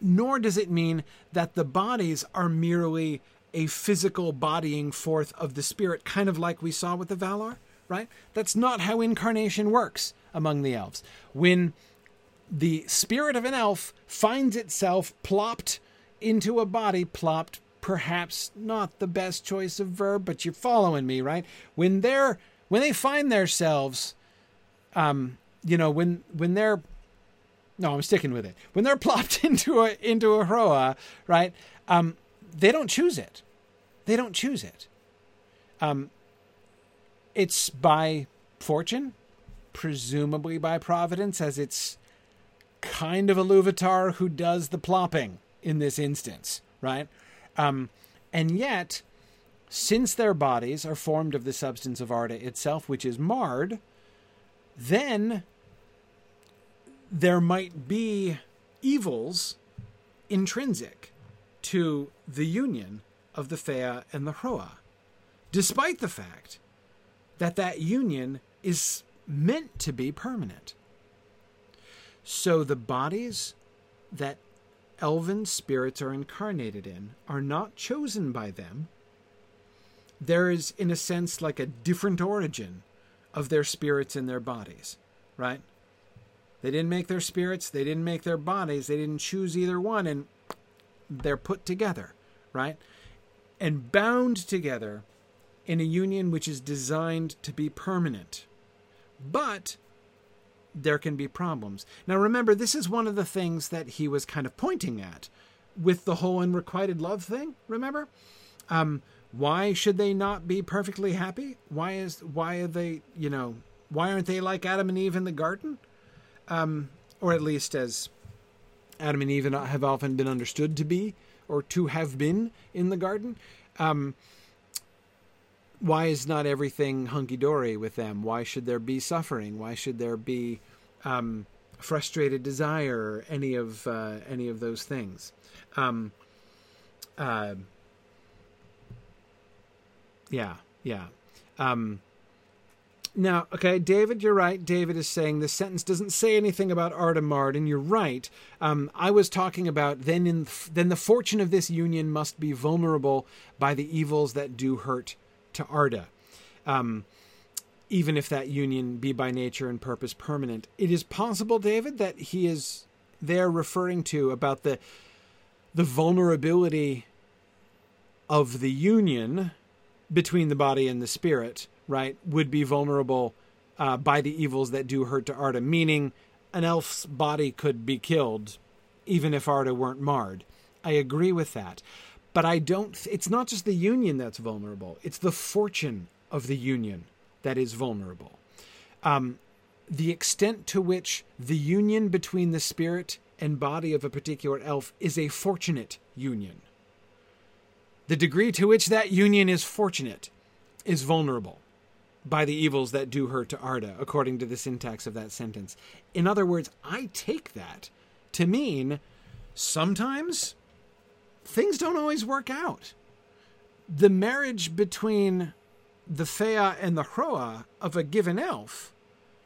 B: Nor does it mean that the bodies are merely a physical bodying forth of the spirit, kind of like we saw with the Valar, right? That's not how incarnation works among the elves. When the spirit of an elf finds itself plopped into a body, plopped, perhaps not the best choice of verb, but you're following me, right? When they're when they find themselves, um, you know, when when they're no, I'm sticking with it. When they're plopped into a into a Hroa, right? Um, they don't choose it. They don't choose it. Um, it's by fortune, presumably by providence, as it's kind of Iluvatar who does the plopping in this instance, right? Um, and yet, since their bodies are formed of the substance of Arda itself, which is marred, then there might be evils intrinsic to the union of the Fea and the Hroa, despite the fact that that union is meant to be permanent. So the bodies that elven spirits are incarnated in are not chosen by them. There is, in a sense, like a different origin of their spirits in their bodies, right? They didn't make their spirits, they didn't make their bodies, they didn't choose either one, and they're put together, right? And bound together in a union which is designed to be permanent. But there can be problems. Now, remember, this is one of the things that he was kind of pointing at with the whole unrequited love thing. Remember, um, why should they not be perfectly happy? Why is why are they you know why aren't they like Adam and Eve in the garden? Um, or at least as Adam and Eve have often been understood to be or to have been in the garden. Um, why is not everything hunky dory with them? Why should there be suffering? Why should there be um, frustrated desire? Any of uh, any of those things? Um, uh, yeah, yeah. Um, now, okay, David, you're right. David is saying this sentence doesn't say anything about Arda Marred, and you're right. Um, I was talking about then. In then, the fortune of this union must be vulnerable by the evils that do hurt to Arda, um, even if that union be by nature and purpose permanent. It is possible, David, that he is there referring to about the the vulnerability of the union between the body and the spirit, right, would be vulnerable uh, by the evils that do hurt to Arda, meaning an elf's body could be killed even if Arda weren't marred. I agree with that. But I don't, it's not just the union that's vulnerable, it's the fortune of the union that is vulnerable. Um, the extent to which the union between the spirit and body of a particular elf is a fortunate union the degree to which that union is fortunate is vulnerable by the evils that do hurt to Arda, according to the syntax of that sentence. In other words, I take that to mean sometimes things don't always work out. The marriage between the Fea and the Hroa of a given elf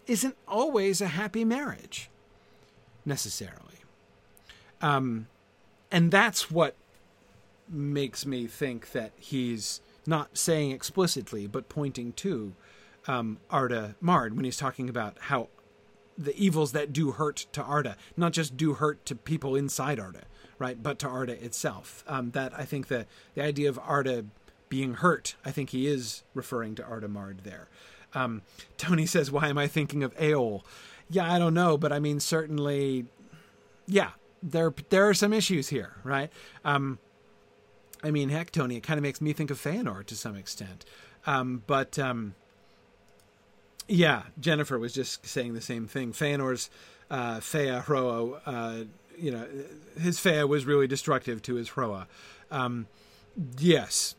B: isn't always a happy marriage, necessarily. Um, and that's what makes me think that he's not saying explicitly, but pointing to um, Arda Marred when he's talking about how the evils that do hurt to Arda, not just do hurt to people inside Arda, right, but to Arda itself. Um, that I think the the idea of Arda being hurt, I think he is referring to Arda Marred there. Um, Tony says, "Why am I thinking of Eol?" Yeah, I don't know, but I mean, certainly, yeah, there there are some issues here, right? Um, I mean, heck, Tony, it kind of makes me think of Feanor to some extent. Um, but um, yeah, Jennifer was just saying the same thing. Feanor's uh, Fea Hroa, uh, you know, his Fea was really destructive to his Hroa. Um, yes,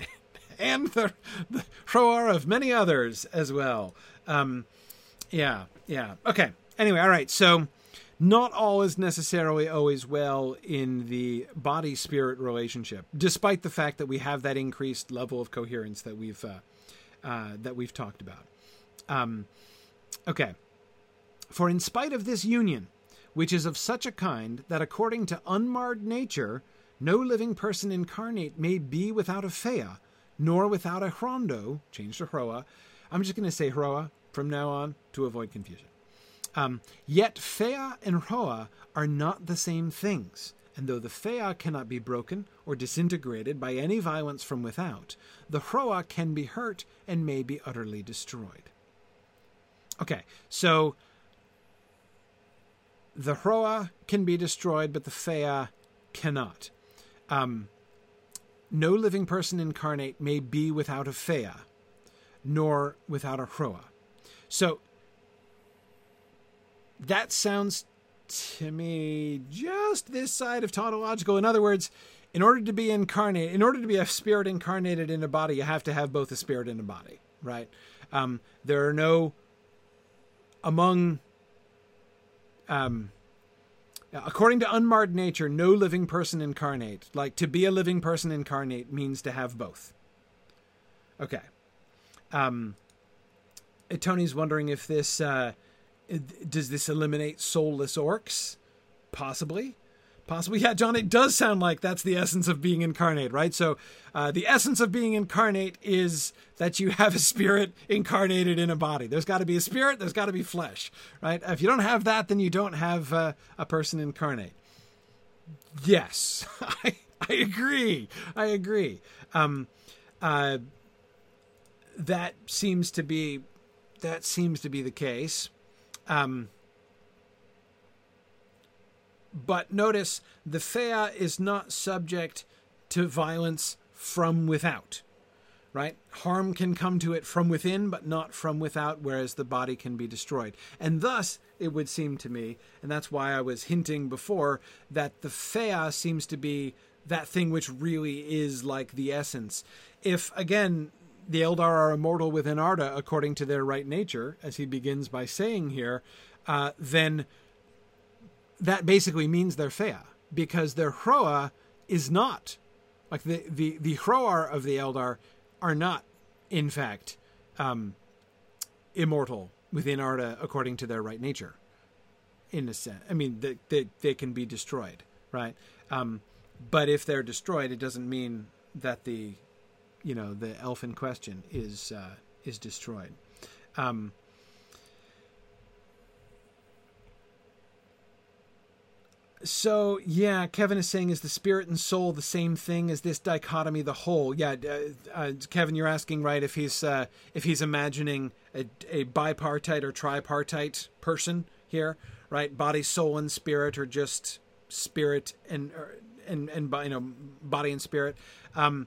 B: and the, the Hroar of many others as well. Um, yeah, yeah. Okay. Anyway, all right. So not all is necessarily always well in the body spirit relationship, despite the fact that we have that increased level of coherence that we've uh, uh, that we've talked about. Um, okay, for in spite of this union, which is of such a kind that according to unmarred nature, no living person incarnate may be without a Fea, nor without a Hrondo, changed to Hroa. I'm just going to say Hroa from now on to avoid confusion. Um, yet Fea and Hroa are not the same things, and though the Fea cannot be broken or disintegrated by any violence from without, the Hroa can be hurt and may be utterly destroyed. Okay, so the Hroa can be destroyed, but the Fea cannot. Um, no living person incarnate may be without a Fea, nor without a Hroa. So that sounds to me just this side of tautological. In other words, in order to be incarnate, in order to be a spirit incarnated in a body, you have to have both a spirit and a body, right? Um, there are no among um, according to unmarred nature, no living person incarnate. Like to be a living person incarnate means to have both. Okay. Um, Tony's wondering if this uh, does this eliminate soulless orcs? Possibly. Possibly. Yeah, John, it does sound like that's the essence of being incarnate, right? So, uh, the essence of being incarnate is that you have a spirit incarnated in a body. There's got to be a spirit, there's got to be flesh, right? If you don't have that, then you don't have uh, a person incarnate. Yes, I, I agree. I agree. Um, uh, that seems to be that seems to be the case. Um, but notice the Fea is not subject to violence from without, right? Harm can come to it from within, but not from without, whereas the body can be destroyed. And thus, it would seem to me, and that's why I was hinting before, that the Fea seems to be that thing which really is like the essence. If, again, the Eldar are immortal within Arda according to their right nature, as he begins by saying here, uh, then that basically means they're Fea, because their Hroa is not Like the the the Hroar of the Eldar are not, in fact, um, immortal within Arda according to their right nature. In a sense, I mean, they they, they can be destroyed, right? Um, but if they're destroyed, it doesn't mean that the, you know, the elf in question is uh, is destroyed. Um, So yeah, Kevin is saying is the spirit and soul the same thing as this dichotomy, the whole? Yeah, uh, uh, Kevin, you're asking right if he's uh, if he's imagining a, a, bipartite or tripartite person here, right? Body, soul, and spirit, or just spirit and or, and and you know body and spirit, um,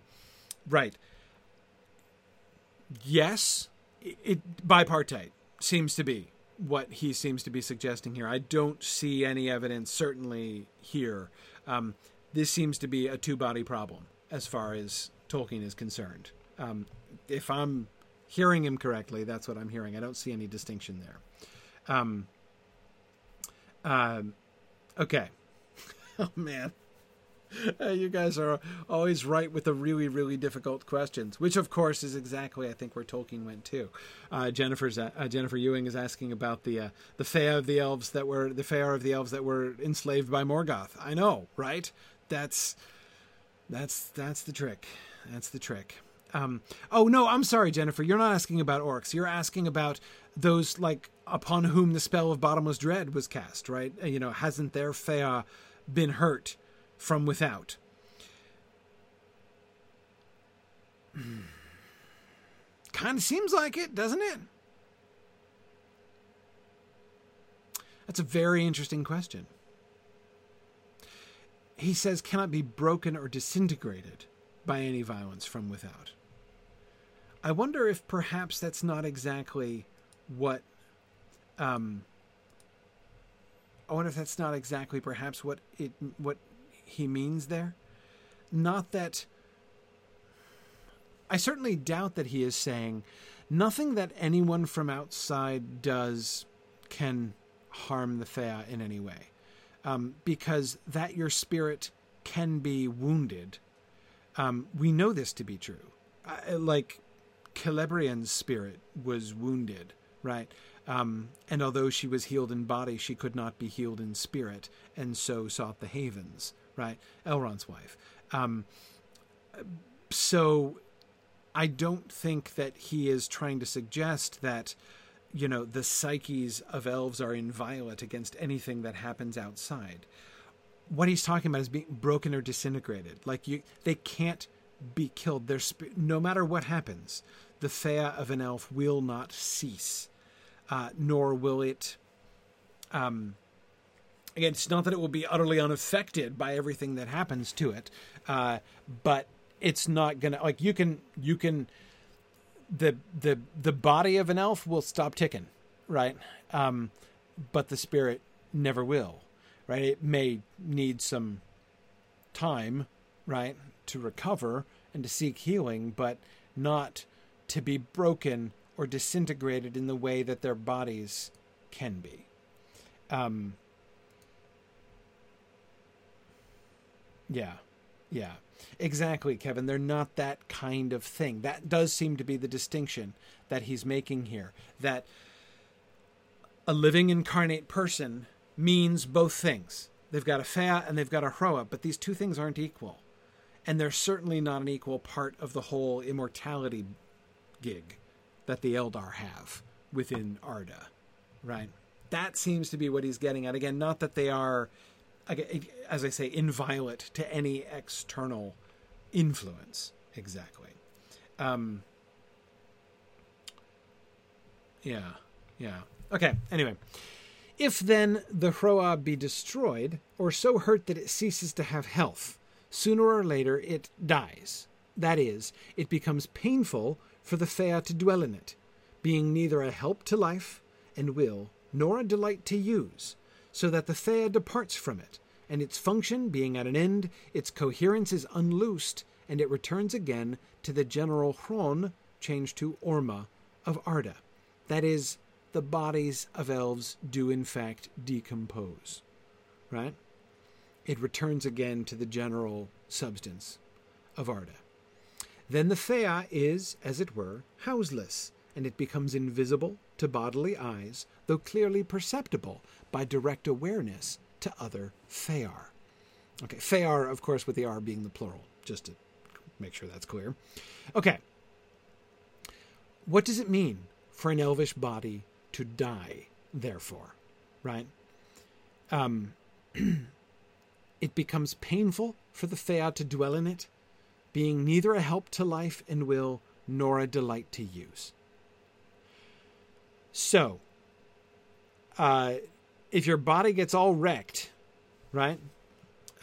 B: right? Yes, it, it bipartite seems to be what he seems to be suggesting here. I don't see any evidence, certainly here. Um, this seems to be a two body problem as far as Tolkien is concerned. Um, if I'm hearing him correctly, that's what I'm hearing. I don't see any distinction there. Um, uh, okay. oh, man. you guys are always right with the really, really difficult questions, which of course is exactly I think where Tolkien went too. Uh, Jennifer's uh, Jennifer Ewing is asking about the uh, the Fëa of the elves that were the Fëa of the elves that were enslaved by Morgoth. I know, right? That's that's that's the trick. That's the trick. Um, oh no, I'm sorry, Jennifer. You're not asking about orcs. You're asking about those like upon whom the spell of bottomless dread was cast, right? Uh, you know, hasn't their Fëa been hurt? From without. kind of seems like it, doesn't it? That's a very interesting question. He says cannot be broken or disintegrated by any violence from without. I wonder if perhaps that's not exactly what. Um, I wonder if that's not exactly perhaps what it what he means there. Not that. I certainly doubt that he is saying nothing that anyone from outside does can harm the Fëa in any way. Um, because that your spirit can be wounded. Um, we know this to be true. Like Celebrian's spirit was wounded, right? Um, and although she was healed in body, she could not be healed in spirit, and so sought the havens, right? Elrond's wife. Um, so I don't think that he is trying to suggest that, you know, the psyches of elves are inviolate against anything that happens outside. What he's talking about is being broken or disintegrated. Like you, they can't be killed. Their no matter what happens, the Fëa of an elf will not cease, uh, nor will it. Um, Again, it's not that it will be utterly unaffected by everything that happens to it, uh, but it's not gonna like you can you can the the the body of an elf will stop ticking, right? Um, but the spirit never will, right? It may need some time, right, to recover and to seek healing, but not to be broken or disintegrated in the way that their bodies can be. Um, Yeah. Yeah. Exactly, Kevin. They're not that kind of thing. That does seem to be the distinction that he's making here. That a living incarnate person means both things. They've got a Fëa and they've got a Hroa, but these two things aren't equal. And they're certainly not an equal part of the whole immortality gig that the Eldar have within Arda, right? That seems to be what he's getting at. Again, not that they are as I say, inviolate to any external influence. Exactly. Um, yeah, yeah. Okay, anyway. If then the Hroa be destroyed, or so hurt that it ceases to have health, sooner or later it dies. That is, it becomes painful for the Fëa to dwell in it, being neither a help to life and will, nor a delight to use, so that the Fëa departs from it, and its function being at an end, its coherence is unloosed, and it returns again to the general Hron, changed to Orma, of Arda. That is, the bodies of elves do in fact decompose. Right? It returns again to the general substance of Arda. Then the Fëa is, as it were, houseless, and it becomes invisible to bodily eyes, though clearly perceptible by direct awareness to other Fëar. Okay, Fëar, of course, with the R being the plural, just to make sure that's clear. Okay. What does it mean for an elvish body to die, therefore? Right? Um, it becomes painful for the Fëa to dwell in it, being neither a help to life and will nor a delight to use. So, uh, if your body gets all wrecked, right,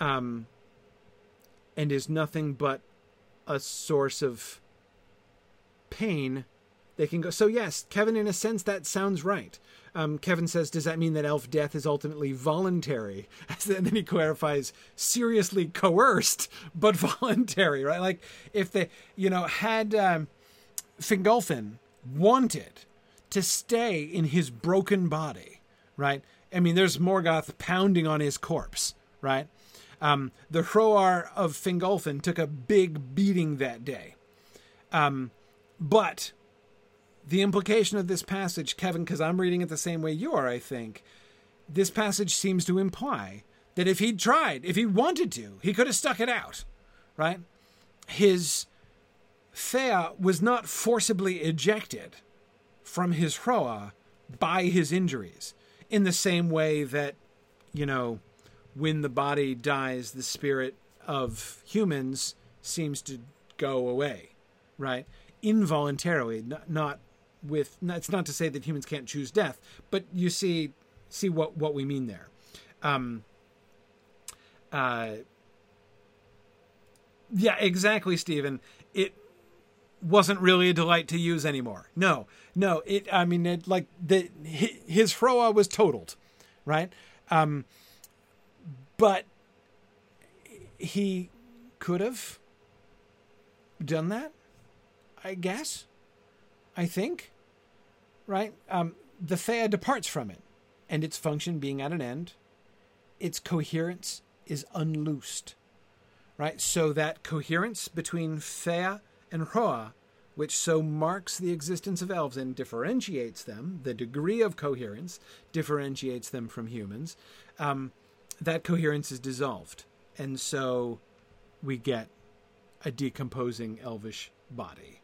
B: um, and is nothing but a source of pain, they can go. So, yes, Kevin, in a sense, that sounds right. Um, Kevin says, Does that mean that elf death is ultimately voluntary? and then he clarifies, seriously coerced, but voluntary, right? Like, if they, you know, had um, Fingolfin wanted to stay in his broken body, right? I mean, there's Morgoth pounding on his corpse, right? Um, the Hroar of Fingolfin took a big beating that day. Um, but the implication of this passage, Kevin, because I'm reading it the same way you are, I think, this passage seems to imply that if he'd tried, if he wanted to, he could have stuck it out, right? His Fëa was not forcibly ejected from his Hroa by his injuries in the same way that, you know, when the body dies, the spirit of humans seems to go away, right? Involuntarily, not, not with. It's not to say that humans can't choose death, but you see, see what what we mean there. Um, uh, yeah, exactly, Stephen. Wasn't really a delight to use anymore. No, no. It. I mean, it like the his Hroa was totaled, right? Um, but he could have done that, I guess. I think. Right? Um, the Fëa departs from it, and its function being at an end, its coherence is unloosed. Right? So that coherence between Fëa and Hroa, which so marks the existence of elves and differentiates them, the degree of coherence differentiates them from humans, um, that coherence is dissolved. And so we get a decomposing elvish body.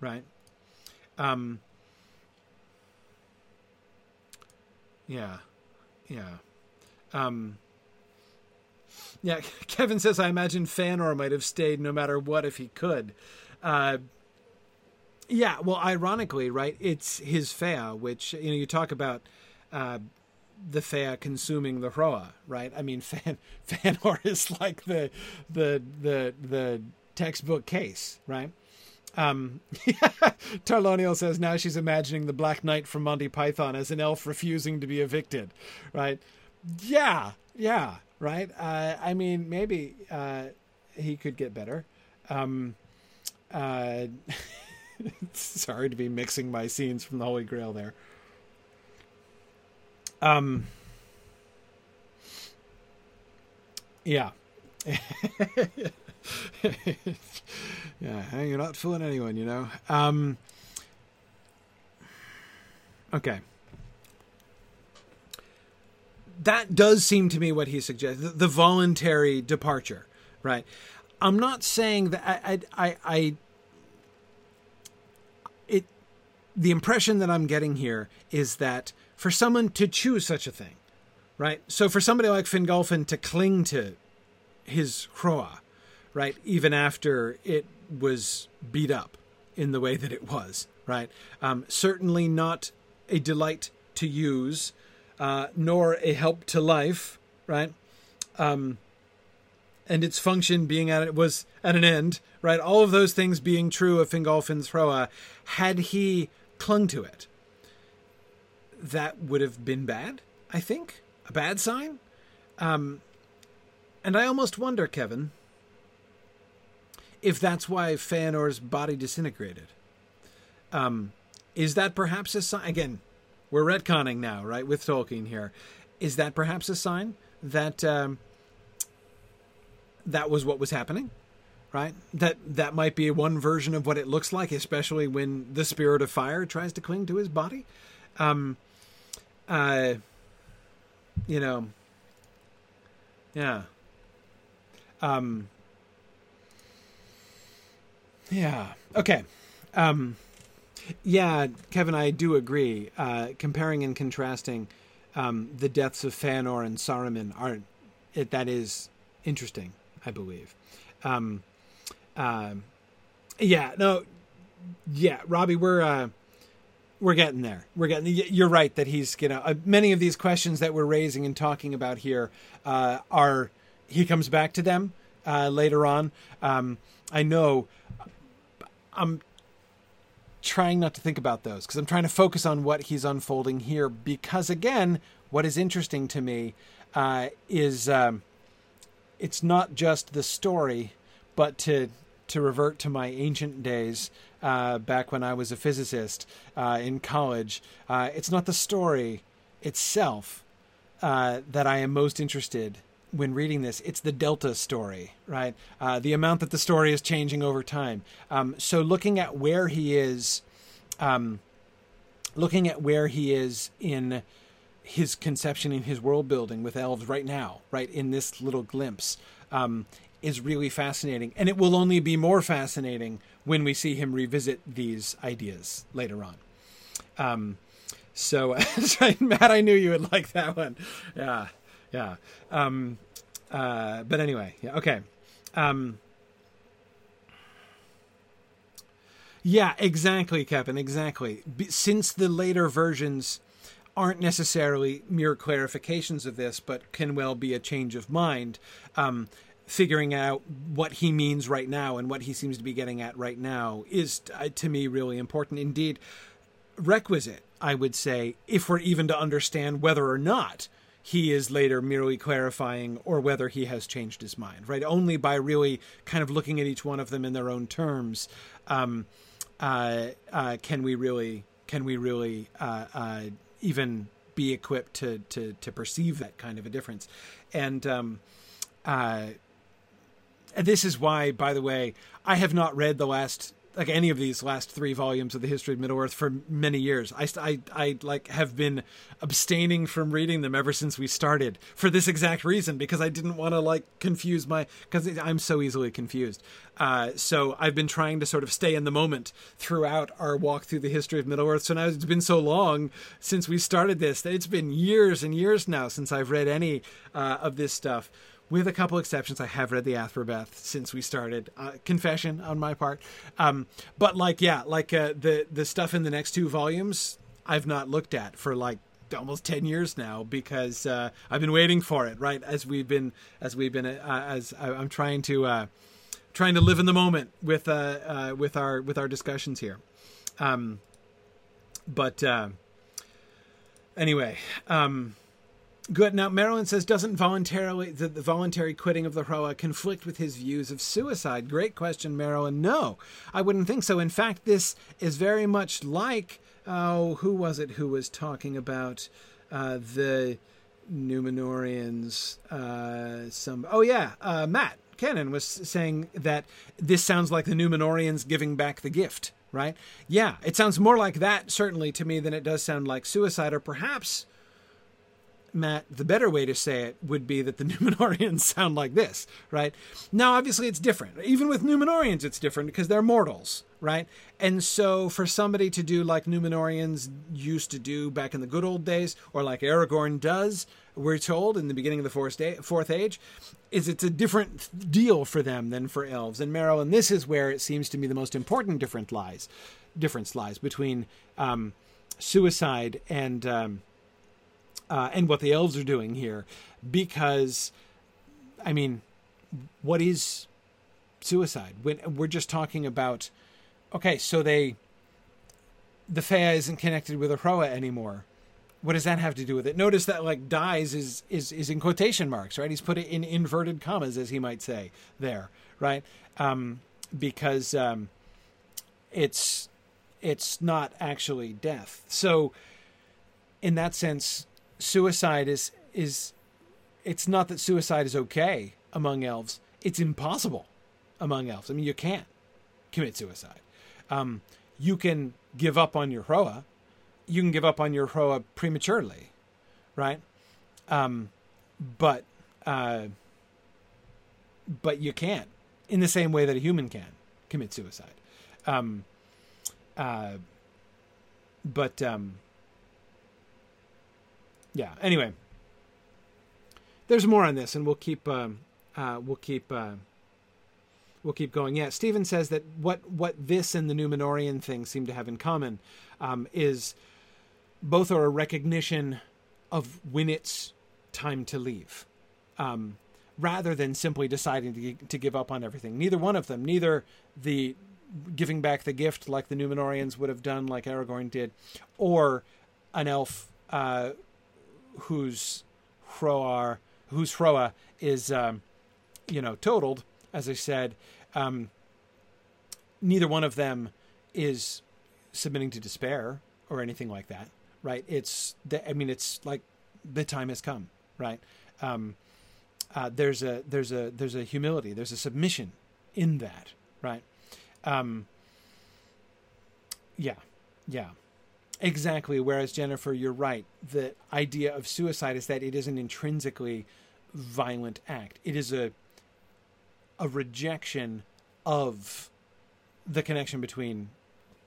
B: Right? Um, yeah. Yeah. Um, yeah, Kevin says, I imagine Feanor might have stayed no matter what if he could. Uh, yeah, well, ironically, right, it's his Fea, which, you know, you talk about uh, the Fea consuming the Hroa, right? I mean, Fan Feanor is like the the the the textbook case, right? Um, Tarlonial says now she's imagining the Black Knight from Monty Python as an elf refusing to be evicted, right? Yeah, yeah, right. Uh, I mean, maybe uh, he could get better. Um, uh, sorry to be mixing my scenes from the Holy Grail there. Um. Yeah. yeah, you're not fooling anyone, you know. Um. Okay. That does seem to me what he suggests the, the voluntary departure, right? I'm not saying that I, I, I, it the impression that I'm getting here is that for someone to choose such a thing, right? So for somebody like Fingolfin to cling to his Hroa, right, even after it was beat up in the way that it was, right? Um, certainly not a delight to use, uh, nor a help to life, right? Um, and its function being at it was at an end, right? All of those things being true of Fingolfin's Hroa, had he clung to it, that would have been bad, I think. A bad sign. Um, and I almost wonder, Kevin, if that's why Feanor's body disintegrated. Um, is that perhaps a sign? Again, we're retconning now, right, with Tolkien here. Is that perhaps a sign that um, that was what was happening? right? That that might be one version of what it looks like, especially when the spirit of fire tries to cling to his body. Um, uh, you know, yeah. Um, yeah. Okay. Um, yeah, Kevin, I do agree. Uh, comparing and contrasting um, the deaths of Feanor and Saruman are it, that is interesting, I believe. Um, uh, yeah, no, yeah, Robbie, we're uh, we're getting there. We're getting. You're right that he's you know uh, many of these questions that we're raising and talking about here uh, are he comes back to them uh, later on. Um, I know. I'm trying not to think about those because I'm trying to focus on what he's unfolding here. Because again, what is interesting to me uh, is um, it's not just the story, but to to revert to my ancient days uh, back when I was a physicist uh, in college. Uh, it's not the story itself uh, that I am most interested when reading this, it's the delta story, right? Uh, the amount that the story is changing over time. Um, so looking at where he is, um, looking at where he is in his conception in his world building with elves right now, right in this little glimpse, um, is really fascinating, and it will only be more fascinating when we see him revisit these ideas later on. Um, so, Matt, I knew you would like that one. Yeah yeah. Um, uh, but anyway, yeah, okay. Um, yeah, exactly, Kevin, exactly. Since the later versions aren't necessarily mere clarifications of this, but can well be a change of mind, um, figuring out what he means right now and what he seems to be getting at right now is, uh, to me, really important. Indeed, requisite, I would say, if we're even to understand whether or not he is later merely clarifying or whether he has changed his mind, right? Only by really kind of looking at each one of them in their own terms um, uh, uh, can we really can we really uh, uh even be equipped to, to to perceive that kind of a difference. And um, uh, this is why, by the way, I have not read the last like any of these last three volumes of the history of Middle Earth for many years. I, I, I like have been abstaining from reading them ever since we started for this exact reason because I didn't want to like confuse my because I'm so easily confused. Uh, so I've been trying to sort of stay in the moment throughout our walk through the history of Middle Earth. So now it's been so long since we started this that it's been years and years now since I've read any uh, of this stuff with a couple exceptions. I have read the Athrabeth since we started. Uh, confession on my part, um, but like yeah, like uh, the the stuff in the next two volumes, I've not looked at for like almost 10 years now because uh, I've been waiting for it right as we've been as we've been uh, as I'm trying to uh, trying to live in the moment with uh, uh, with our with our discussions here um, but uh, anyway um, Good. Now, Marilyn says, doesn't voluntarily the, the, voluntary quitting of the Hroa conflict with his views of suicide? Great question, Marilyn. No, I wouldn't think so. In fact, this is very much like, oh, who was it who was talking about uh, the Numenoreans? Uh, some, oh yeah, uh, Matt Cannon was saying that this sounds like the Numenoreans giving back the gift. Right? Yeah, it sounds more like that certainly to me than it does sound like suicide, or perhaps Matt, the better way to say it would be that the Numenoreans sound like this, right? Now, obviously, it's different. Even with Numenoreans, it's different because they're mortals, right? And so, for somebody to do like Numenoreans used to do back in the good old days, or like Aragorn does, we're told in the beginning of the fourth, age, is it's a different deal for them than for elves. And Marilyn, this is where it seems to me the most important difference lies, difference lies between um, suicide and. Um, uh, and what the elves are doing here, because, I mean, what is suicide? When we're just talking about, okay, so they, the Fea isn't connected with a Hroa anymore. What does that have to do with it? Notice that like dies is is is in quotation marks, right? He's put it in inverted commas, as he might say there, right? Um, because um, it's it's not actually death. So, in that sense, suicide is is it's not that suicide is okay among elves. It's impossible among elves. I mean, you can't commit suicide. Um, you can give up on your Hroa. You can give up on your Hroa prematurely, right? Um, but uh, but you can't in the same way that a human can commit suicide. Um, uh, but um, yeah. Anyway, there's more on this, and we'll keep um, uh, we'll keep uh, we'll keep going. Yeah, Stephen says that what what this and the Numenorean thing seem to have in common um, is both are a recognition of when it's time to leave, um, rather than simply deciding to to give up on everything. Neither one of them, neither the giving back the gift like the Numenoreans would have done, like Aragorn did, or an elf uh, whose Hroar, whose Hroa is, um, you know, totaled. As I said, um, neither one of them is submitting to despair or anything like that, right? It's, the, I mean, it's like the time has come, right? Um, uh, there's a there's a there's a humility, there's a submission in that, right? Um, yeah, yeah, exactly. Whereas Jennifer, you're right. The idea of suicide is that it is an intrinsically violent act. It is a a rejection of the connection between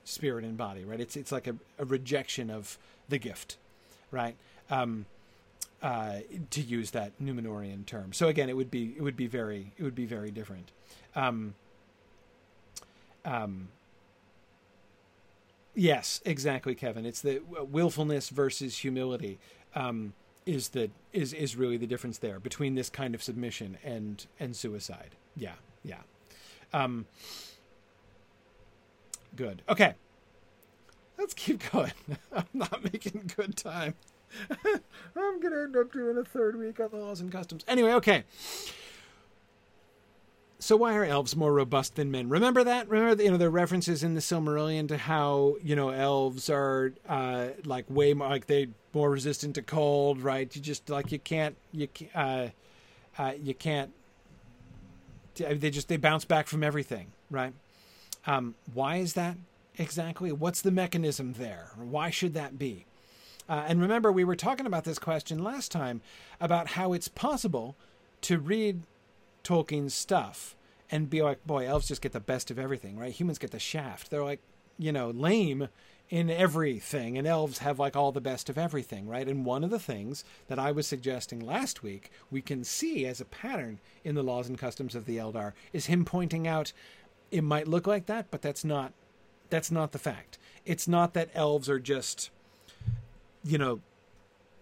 B: spirit and body. Right. It's it's like a, a rejection of the gift. Right. Um, uh, to use that Numenorean term. So again, it would be it would be very it would be very different. Um, um, yes, exactly, Kevin. It's the willfulness versus humility um, is the is is really the difference there between this kind of submission and and suicide. Yeah, yeah. Um, good. Okay. Let's keep going. I'm not making good time. I'm gonna end up doing a third week on the laws and customs. Anyway, okay. So why are elves more robust than men? Remember that? Remember, the, you know, the references in the Silmarillion to how you know elves are uh, like way more like they more resistant to cold, right? You just like you can't you uh, uh, you can't. They just they bounce back from everything, right? Um, why is that exactly? What's the mechanism there? Why should that be? Uh, and remember, we were talking about this question last time about how it's possible to read Tolkien's stuff and be like, boy, elves just get the best of everything, right? Humans get the shaft. They're like, you know, lame in everything, and elves have like all the best of everything, right? And one of the things that I was suggesting last week, we can see as a pattern in the laws and customs of the Eldar, is him pointing out it might look like that, but that's not that's not the fact. It's not that elves are just, you know,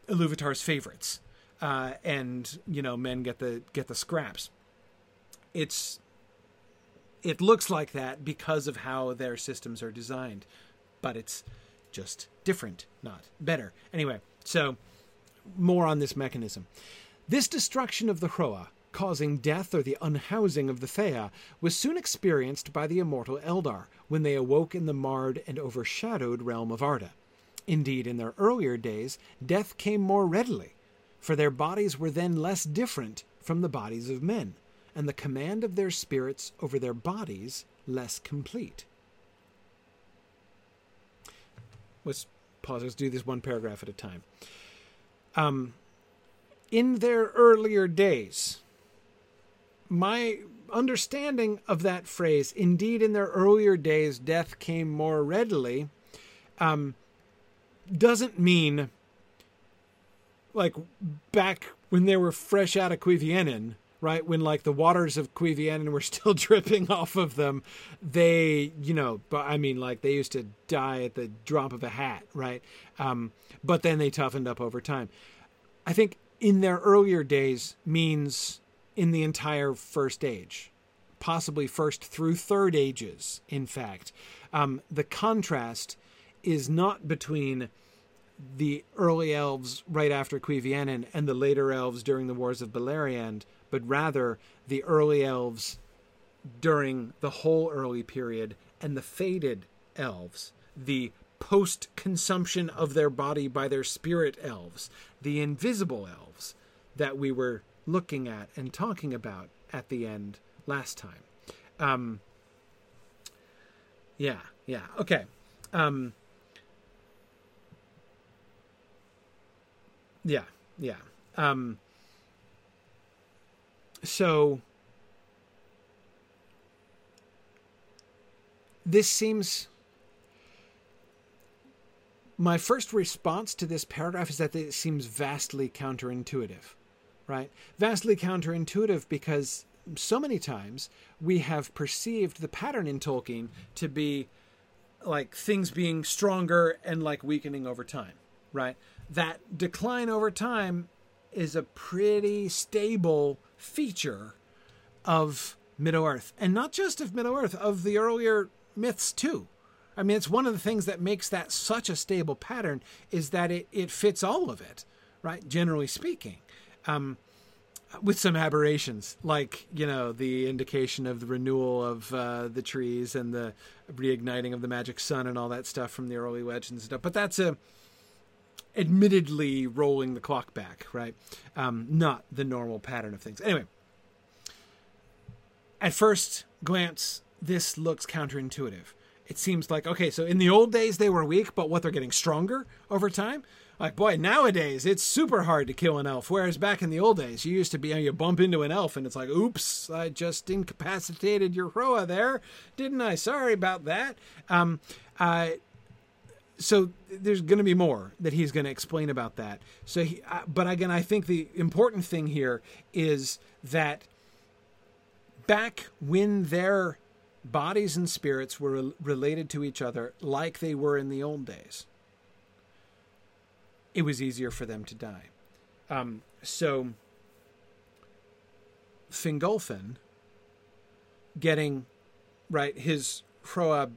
B: Iluvatar's favorites, uh, and you know men get the get the scraps it's it looks like that because of how their systems are designed, but it's just different, not better. Anyway, so more on this mechanism. This destruction of the Hroa, causing death or the unhousing of the Fea, was soon experienced by the immortal Eldar when they awoke in the marred and overshadowed realm of Arda. Indeed, in their earlier days, death came more readily, for their bodies were then less different from the bodies of men and the command of their spirits over their bodies less complete. Let's pause. Let's do this one paragraph at a time. Um, in their earlier days, my understanding of that phrase, indeed, in their earlier days, death came more readily, um, doesn't mean like back when they were fresh out of Cuiviénen, right? When like the waters of Cuiviénen were still dripping off of them, they, you know, but I mean, like they used to die at the drop of a hat, right? Um, but then they toughened up over time. I think in their earlier days means in the entire first age, possibly first through third ages, in fact. Um, the contrast is not between the early elves right after Cuiviénen and the later elves during the Wars of Beleriand, but rather the early elves during the whole early period and the faded elves, the post consumption of their body by their spirit elves, the invisible elves that we were looking at and talking about at the end last time. Um, yeah, yeah, okay. Um, yeah, yeah. Um, so this seems my first response to this paragraph is that it seems vastly counterintuitive, right? Vastly counterintuitive because so many times we have perceived the pattern in Tolkien to be like things being stronger and like weakening over time, right? That decline over time is a pretty stable feature of Middle Earth, and not just of Middle Earth, of the earlier myths too. I mean, it's one of the things that makes that such a stable pattern is that it, it fits all of it, right? Generally speaking. Um, with some aberrations, like you know the indication of the renewal of uh, the trees and the reigniting of the magic sun and all that stuff from the early legends and stuff. But that's a admittedly rolling the clock back, right? Um, not the normal pattern of things. Anyway, at first glance, this looks counterintuitive. It seems like okay, so in the old days they were weak, but what they're getting stronger over time. Like boy, nowadays it's super hard to kill an elf, whereas back in the old days you used to be you, bump into an elf and it's like, oops, I just incapacitated your Hroa there, didn't I? Sorry about that. Um, uh, so there's going to be more that he's going to explain about that. So, he, but again, I think the important thing here is that back when their bodies and spirits were related to each other like they were in the old days, it was easier for them to die. Um, so, Fingolfin getting right his Hroa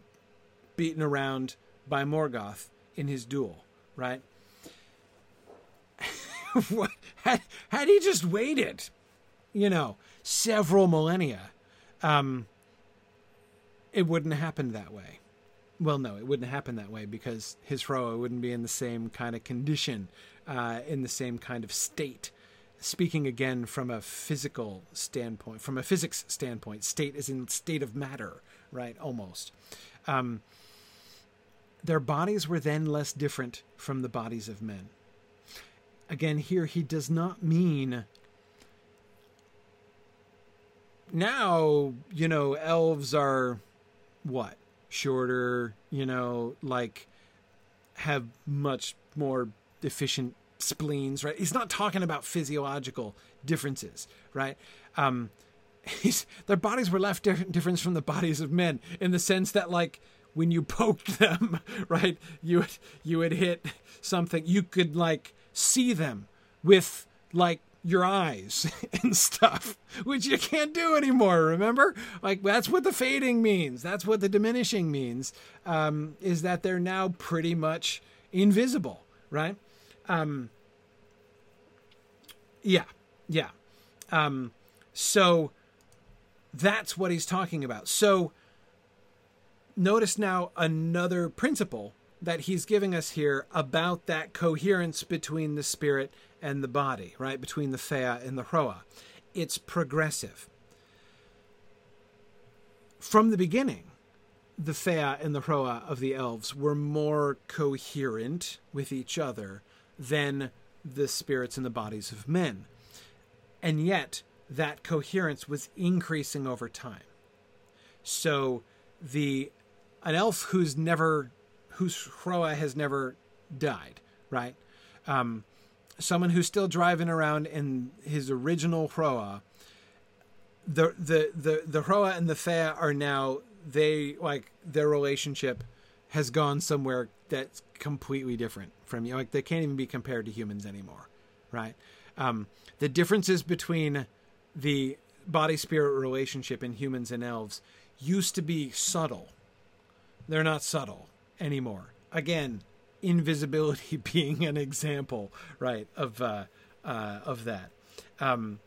B: beaten around by Morgoth in his duel, right? had, had he just waited, you know, several millennia, um, it wouldn't have happened that way. Well, no, it wouldn't happen that way because his Hroa wouldn't be in the same kind of condition, uh, in the same kind of state. Speaking again from a physical standpoint, from a physics standpoint, state is in state of matter, right? Almost. Um, their bodies were then less different from the bodies of men. Again, here he does not mean now, you know, elves are what? Shorter, you know, like have much more efficient spleens, right? He's not talking about physiological differences, right? Um, their bodies were left different difference from the bodies of men in the sense that, like, when you poked them, right, you would, you would hit something. You could like see them with like your eyes and stuff, which you can't do anymore. Remember, like that's what the fading means. That's what the diminishing means. Um, is that they're now pretty much invisible, right? Um, yeah, yeah. Um, so that's what he's talking about. So notice now another principle that he's giving us here about that coherence between the spirit and the body, right? Between the Fea and the Hroa. It's progressive. From the beginning, the Fea and the Hroa of the elves were more coherent with each other than the spirits and the bodies of men. And yet, that coherence was increasing over time. So the an elf who's never whose Hroa has never died, right? Um, someone who's still driving around in his original Hroa. The the the the Hroa and the Fea are now they like their relationship has gone somewhere that's completely different from you. Like they can't even be compared to humans anymore, right? Um, the differences between the body spirit relationship in humans and elves used to be subtle they're not subtle anymore. Again, invisibility being an example, right, of uh, uh, of that. Um,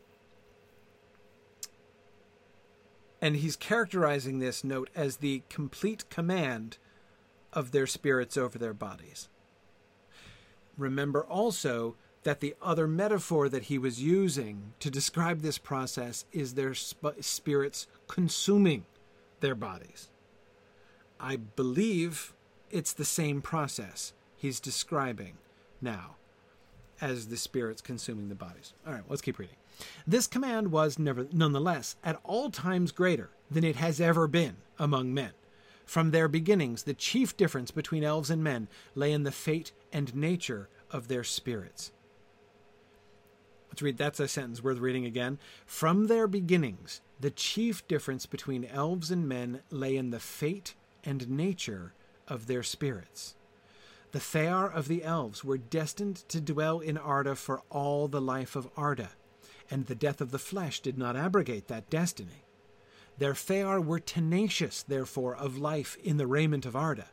B: and he's characterizing this note as the complete command of their spirits over their bodies. Remember also that the other metaphor that he was using to describe this process is their sp- spirits consuming their bodies. I believe it's the same process he's describing now as the spirits consuming the bodies. All right, let's keep reading. This command was never, nonetheless at all times greater than it has ever been among men. From their beginnings, the chief difference between elves and men lay in the fate and nature of their spirits. Let's read that's a sentence worth reading again. From their beginnings, the chief difference between elves and men lay in the fate and nature of their spirits. The Fëar of the elves were destined to dwell in Arda for all the life of Arda, and the death of the flesh did not abrogate that destiny. Their Fëar were tenacious, therefore, of life in the raiment of Arda,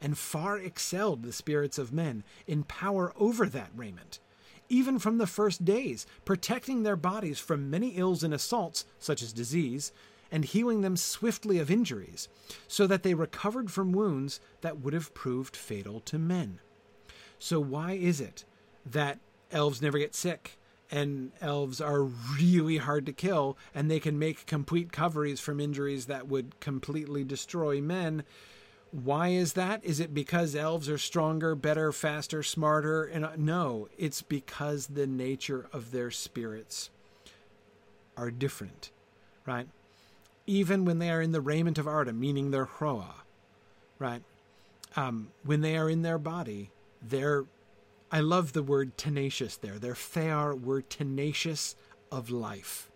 B: and far excelled the spirits of men in power over that raiment, even from the first days, protecting their bodies from many ills and assaults, such as disease, and healing them swiftly of injuries, so that they recovered from wounds that would have proved fatal to men. So, why is it that elves never get sick? And elves are really hard to kill, and they can make complete recoveries from injuries that would completely destroy men. Why is that? Is it because elves are stronger, better, faster, smarter? And uh, no, it's because the nature of their spirits are different, right? Even when they are in the raiment of Arda, meaning their hroa, right? Um, when they are in their body, they're, I love the word tenacious there. Their fëar were tenacious of life.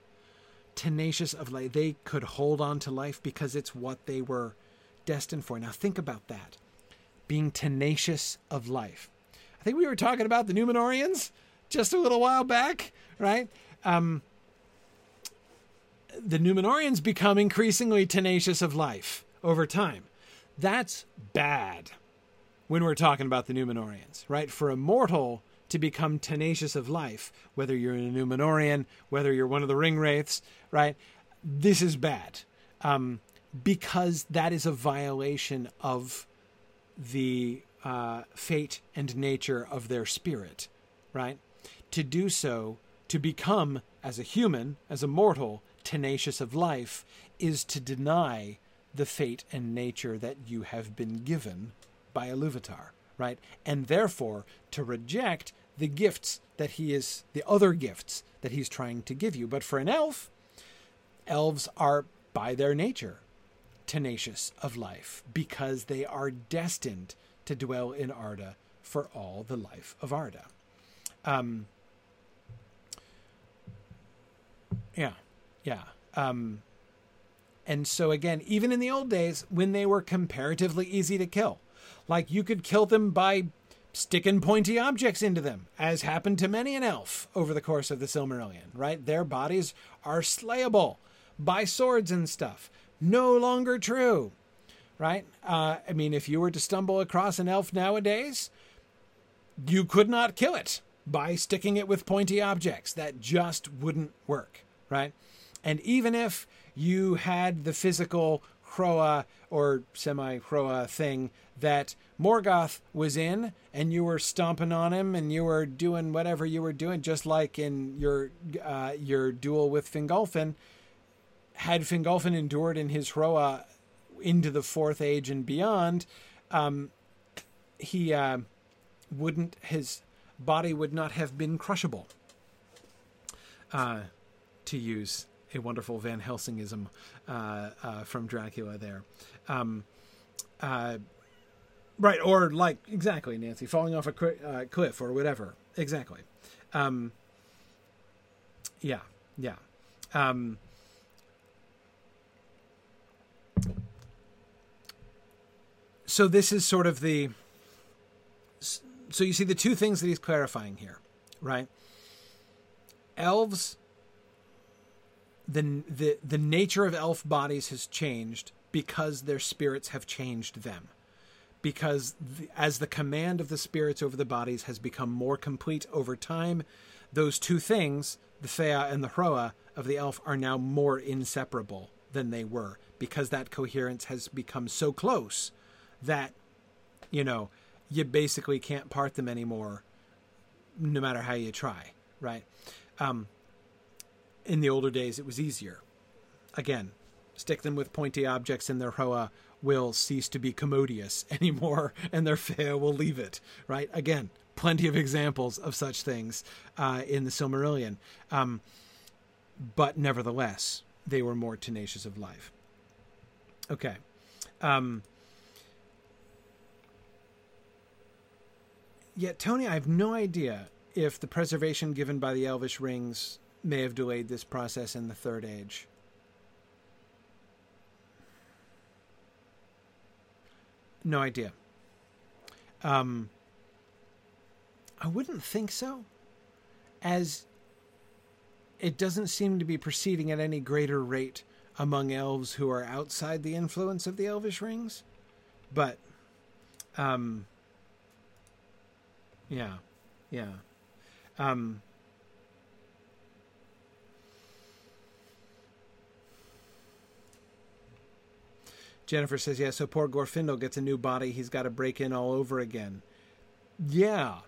B: Tenacious of life. They could hold on to life because it's what they were destined for. Now, think about that being tenacious of life. I think we were talking about the Numenoreans just a little while back, right? Um, the Numenoreans become increasingly tenacious of life over time. That's bad when we're talking about the Numenoreans, right? For a mortal to become tenacious of life, whether you're a Numenorean, whether you're one of the ring wraiths, right? This is bad. Um, because that is a violation of the uh, fate and nature of their spirit, right? To do so, to become, as a human, as a mortal, tenacious of life, is to deny the fate and nature that you have been given by Iluvatar, right? And therefore, to reject the gifts that he is, the other gifts that he's trying to give you. But for an elf, elves are by their nature tenacious of life because they are destined to dwell in Arda for all the life of Arda. Um, yeah, yeah. Um, and so, again, even in the old days, when they were comparatively easy to kill, like you could kill them by sticking pointy objects into them, as happened to many an elf over the course of the Silmarillion, right? Their bodies are slayable by swords and stuff no longer true, right? Uh, I mean, if you were to stumble across an elf nowadays, you could not kill it by sticking it with pointy objects. That just wouldn't work, right? And even if you had the physical Hroa or semi Hroa thing that Morgoth was in, and you were stomping on him, and you were doing whatever you were doing, just like in your uh, your duel with Fingolfin, had Fingolfin endured in his Hroa into the fourth age and beyond, um, he uh, wouldn't his body would not have been crushable. Uh, to use a wonderful Van Helsingism uh, uh, from Dracula there. Um, uh, right, or like, exactly, Nancy, falling off a uh, cliff or whatever. Exactly. Um, yeah, yeah. Um, so this is sort of the so you see the two things that he's clarifying here right elves the the the nature of elf bodies has changed because their spirits have changed them. Because the, as the command of the spirits over the bodies has become more complete over time those two things the Fea and the Hroa of the elf are now more inseparable than they were because that coherence has become so close that you know you basically can't part them anymore no matter how you try right? Um, in the older days it was easier again stick them with pointy objects and their hroa will cease to be commodious anymore and their fea will leave it, right? Again, plenty of examples of such things uh, in the Silmarillion. Um, but nevertheless, they were more tenacious of life. Okay. Um, yet, Tony, I have no idea if the preservation given by the Elvish rings may have delayed this process in the Third Age. No idea. Um, I wouldn't think so, as it doesn't seem to be proceeding at any greater rate among elves who are outside the influence of the elvish rings. But, um, yeah, yeah. Um, Jennifer says, yeah, so poor Glorfindel gets a new body. He's got to break in all over again. Yeah.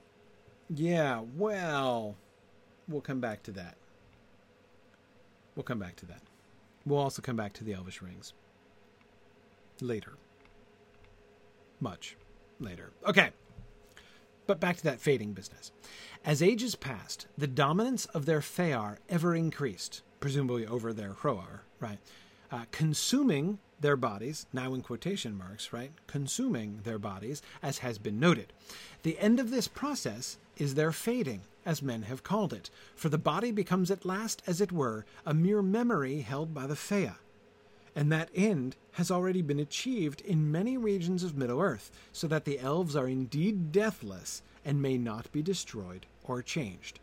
B: Yeah, well, we'll come back to that. We'll come back to that. We'll also come back to the Elvish rings later. Much later. Okay. But back to that fading business. As ages passed, the dominance of their Fëar ever increased, presumably over their Hroar, right? Uh, consuming their bodies, now in quotation marks, right? Consuming their bodies, as has been noted. The end of this process is their fading, as men have called it, for the body becomes at last, as it were, a mere memory held by the Fea. And that end has already been achieved in many regions of Middle Earth, so that the elves are indeed deathless and may not be destroyed or changed.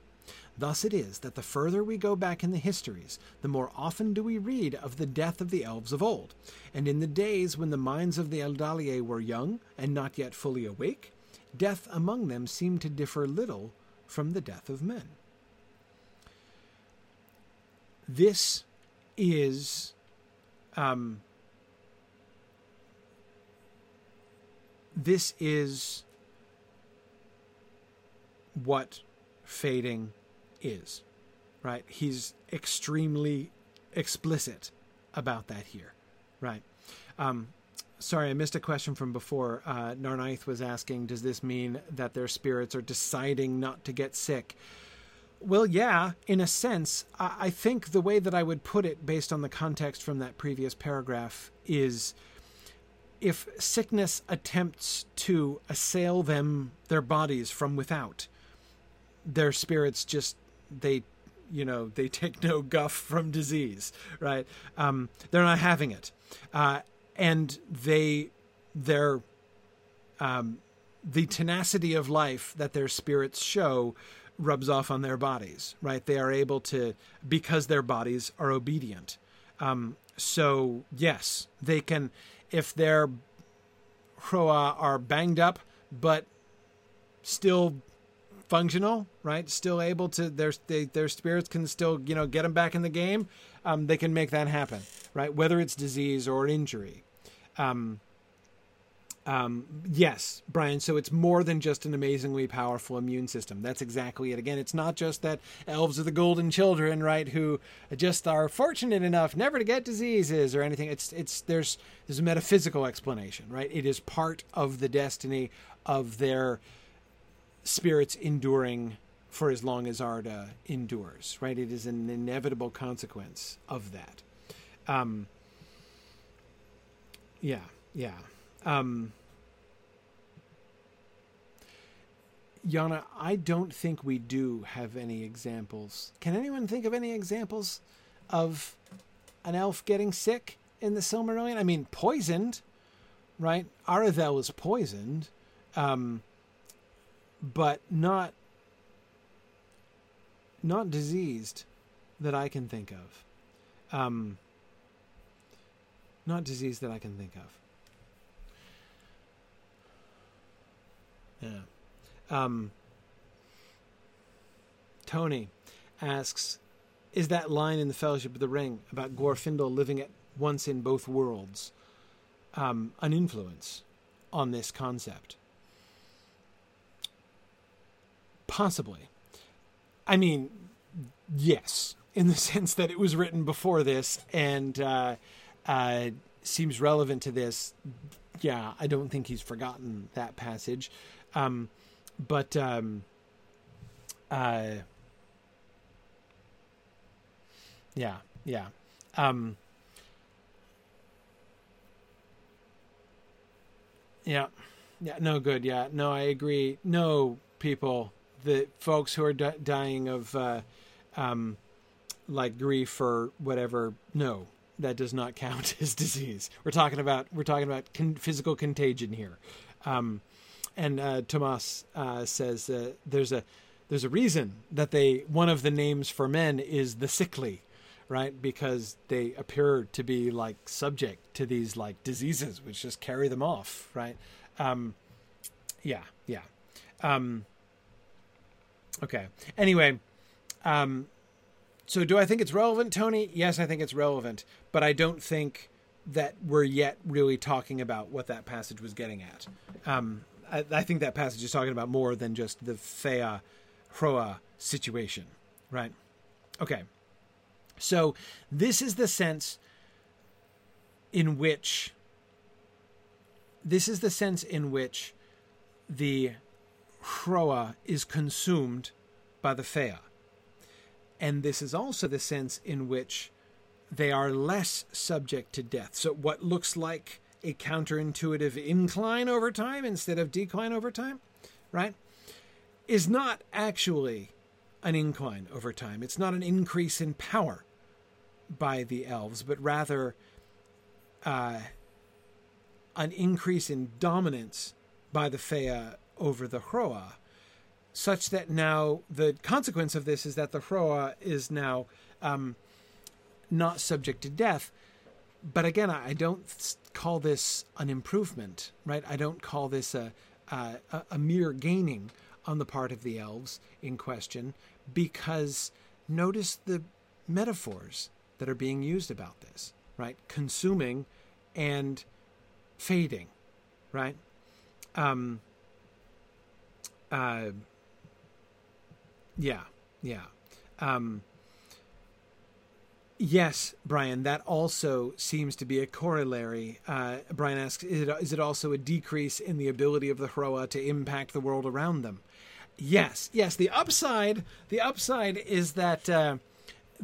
B: Thus it is that the further we go back in the histories, the more often do we read of the death of the elves of old. And in the days when the minds of the Eldalië were young and not yet fully awake, death among them seemed to differ little from the death of men. This is um, this is what fading is, right? He's extremely explicit about that here, right? Um, sorry, I missed a question from before. Uh, Narnaith was asking, does this mean that their spirits are deciding not to get sick? Well, yeah, in a sense. I, I think the way that I would put it, based on the context from that previous paragraph, is if sickness attempts to assail them, their bodies from without, their spirits just they you know they take no guff from disease right? Um, they're not having it. Uh, and they their um, the tenacity of life that their spirits show rubs off on their bodies right? They are able to because their bodies are obedient. Um, so yes they can if their are banged up but still functional, right? Still able to their they, their spirits can still you know get them back in the game. Um, they can make that happen, right? Whether it's disease or injury. Um, um, yes, Brian. So it's more than just an amazingly powerful immune system. That's exactly it. Again, it's not just that elves are the golden children, right? Who just are fortunate enough never to get diseases or anything. It's it's there's there's a metaphysical explanation, right? It is part of the destiny of their spirits enduring for as long as Arda endures, right? It is an inevitable consequence of that. Um, yeah, yeah. Um, Yana, I don't think we do have any examples. Can anyone think of any examples of an elf getting sick in the Silmarillion? I mean, poisoned, right? Aredhel was poisoned. Um, but not not diseased that I can think of. Um, not diseased that I can think of. Yeah. Um, Tony asks, "Is that line in the Fellowship of the Ring about Glorfindel living at once in both worlds um, an influence on this concept?" Possibly. I mean, yes, in the sense that it was written before this, and uh, uh, seems relevant to this. Yeah, I don't think he's forgotten that passage, um, but um, uh, yeah, yeah. Um, yeah, yeah. No good. Yeah, no, I agree. No, people, the folks who are di- dying of uh, um, like grief or whatever. No, that does not count as disease. We're talking about we're talking about con- physical contagion here. Um, and uh, Tomas uh, says uh, there's a there's a reason that they one of the names for men is the sickly, right? Because they appear to be like subject to these like diseases which just carry them off, right? Um, yeah, yeah. Um, okay. Anyway, um, so do I think it's relevant, Tony? Yes, I think it's relevant, but I don't think that we're yet really talking about what that passage was getting at. Um, I, I, think that passage is talking about more than just the Fea Hroa situation, right? Okay. So this is the sense in which this is the sense in which the Hroa is consumed by the Fea. And this is also the sense in which they are less subject to death. So, what looks like a counterintuitive incline over time instead of decline over time, right, is not actually an incline over time. It's not an increase in power by the elves, but rather uh, an increase in dominance by the Fea over the Hroa such that now the consequence of this is that the Hroa is now um, not subject to death. But again, I don't call this an improvement, right? I don't call this a, a, a mere gaining on the part of the elves in question, because notice the metaphors that are being used about this, right? Consuming and fading, right? Um, uh, yeah, yeah. Um, yes, Brian, that also seems to be a corollary. Uh, Brian asks, is it, is it also a decrease in the ability of the Hroa to impact the world around them? Yes, yes. The upside, the upside is that uh,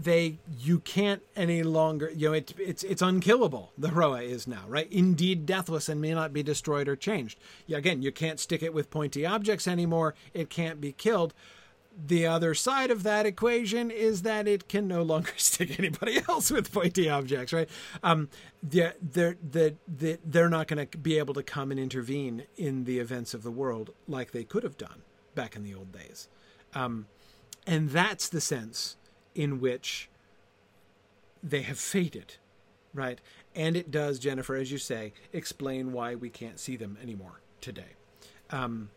B: they you can't any longer you know it, it's it's unkillable the hroa is now right indeed deathless and may not be destroyed or changed yeah, again you can't stick it with pointy objects anymore it can't be killed the other side of that equation is that it can no longer stick anybody else with pointy objects, right? Um, they're, they're, they're, they're not going to be able to come and intervene in the events of the world like they could have done back in the old days. Um, and that's the sense in which they have faded, right? And it does, Jennifer, as you say, explain why we can't see them anymore today. Um,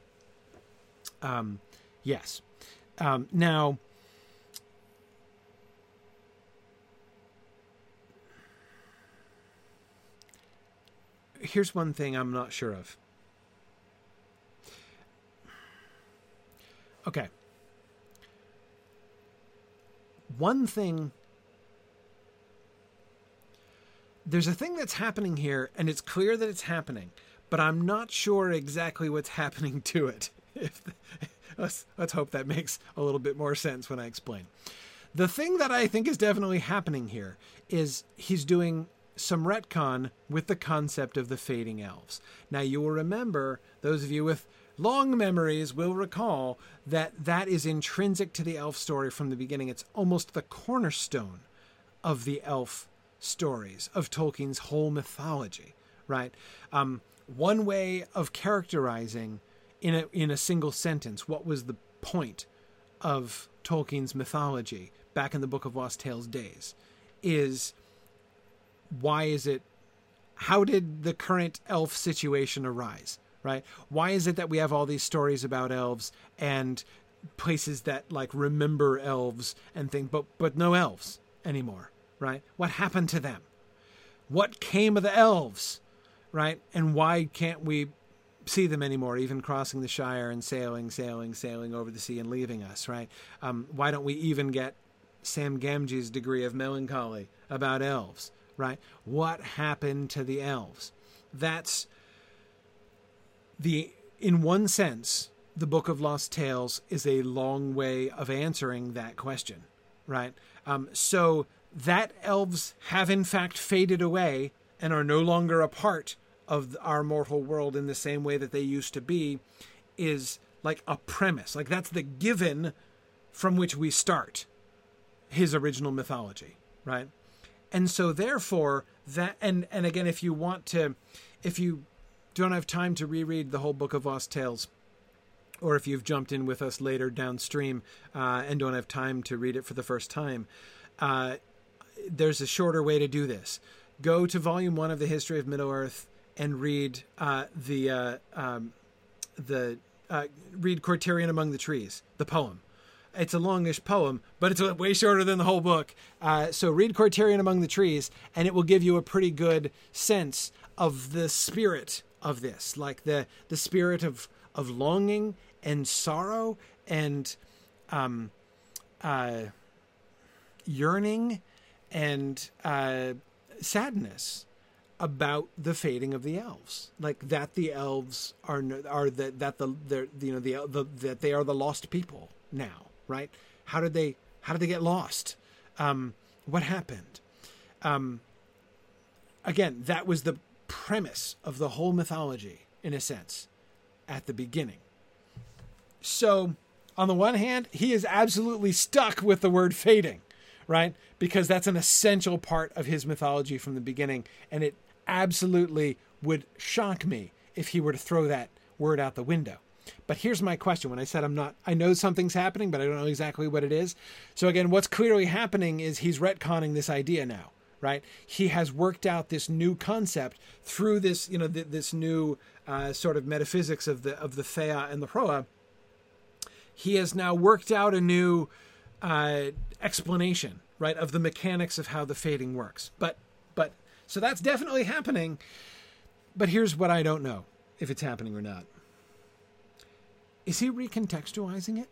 B: um, yes. Um, now, here's one thing I'm not sure of. Okay. One thing. There's a thing that's happening here, and it's clear that it's happening, but I'm not sure exactly what's happening to it. If, let's let's hope that makes a little bit more sense when I explain. The thing that I think is definitely happening here is he's doing some retcon with the concept of the fading elves. Now you will remember those of you with long memories will recall that that is intrinsic to the elf story from the beginning. It's almost the cornerstone of the elf stories of Tolkien's whole mythology, right? Um, one way of characterizing in a in a single sentence what was the point of Tolkien's mythology back in the Book of Lost Tales days is why is it how did the current elf situation arise right why is it that we have all these stories about elves and places that like remember elves and things but but no elves anymore right what happened to them what came of the elves right and why can't we see them anymore, even crossing the Shire and sailing, sailing, sailing over the sea and leaving us, right? Um, why don't we even get Sam Gamgee's degree of melancholy about elves, right? What happened to the elves? That's the, in one sense, the Book of Lost Tales is a long way of answering that question, right? Um, so that elves have in fact faded away and are no longer a part of our mortal world in the same way that they used to be is like a premise. Like that's the given from which we start his original mythology, right? And so therefore that and and again if you want to if you don't have time to reread the whole book of Lost Tales or if you've jumped in with us later downstream uh, and don't have time to read it for the first time, uh, there's a shorter way to do this. Go to volume one of the History of Middle Earth and read uh, the uh, um, the uh, read Kortirion Among the Trees, the poem. It's a longish poem, but it's way shorter than the whole book. Uh, so read Kortirion Among the Trees, and it will give you a pretty good sense of the spirit of this, like the the spirit of of longing and sorrow and um, uh, yearning and uh, sadness about the fading of the elves, like that the elves are are that that the the you know the, the that they are the lost people now, right? How did they how did they get lost? Um, what happened? Um, again, that was the premise of the whole mythology, in a sense, at the beginning. So, on the one hand, he is absolutely stuck with the word fading, right? Because that's an essential part of his mythology from the beginning, and it absolutely would shock me if he were to throw that word out the window. But here's my question when I said I'm not, I know something's happening, but I don't know exactly what it is. So, again, what's clearly happening is he's retconning this idea now, right? He has worked out this new concept through this, you know, th- this new uh, sort of metaphysics of the of the Fea and the Hroa. He has now worked out a new uh, explanation, right, of the mechanics of how the fading works. But but so that's definitely happening. But here's what I don't know if it's happening or not. Is he recontextualizing it?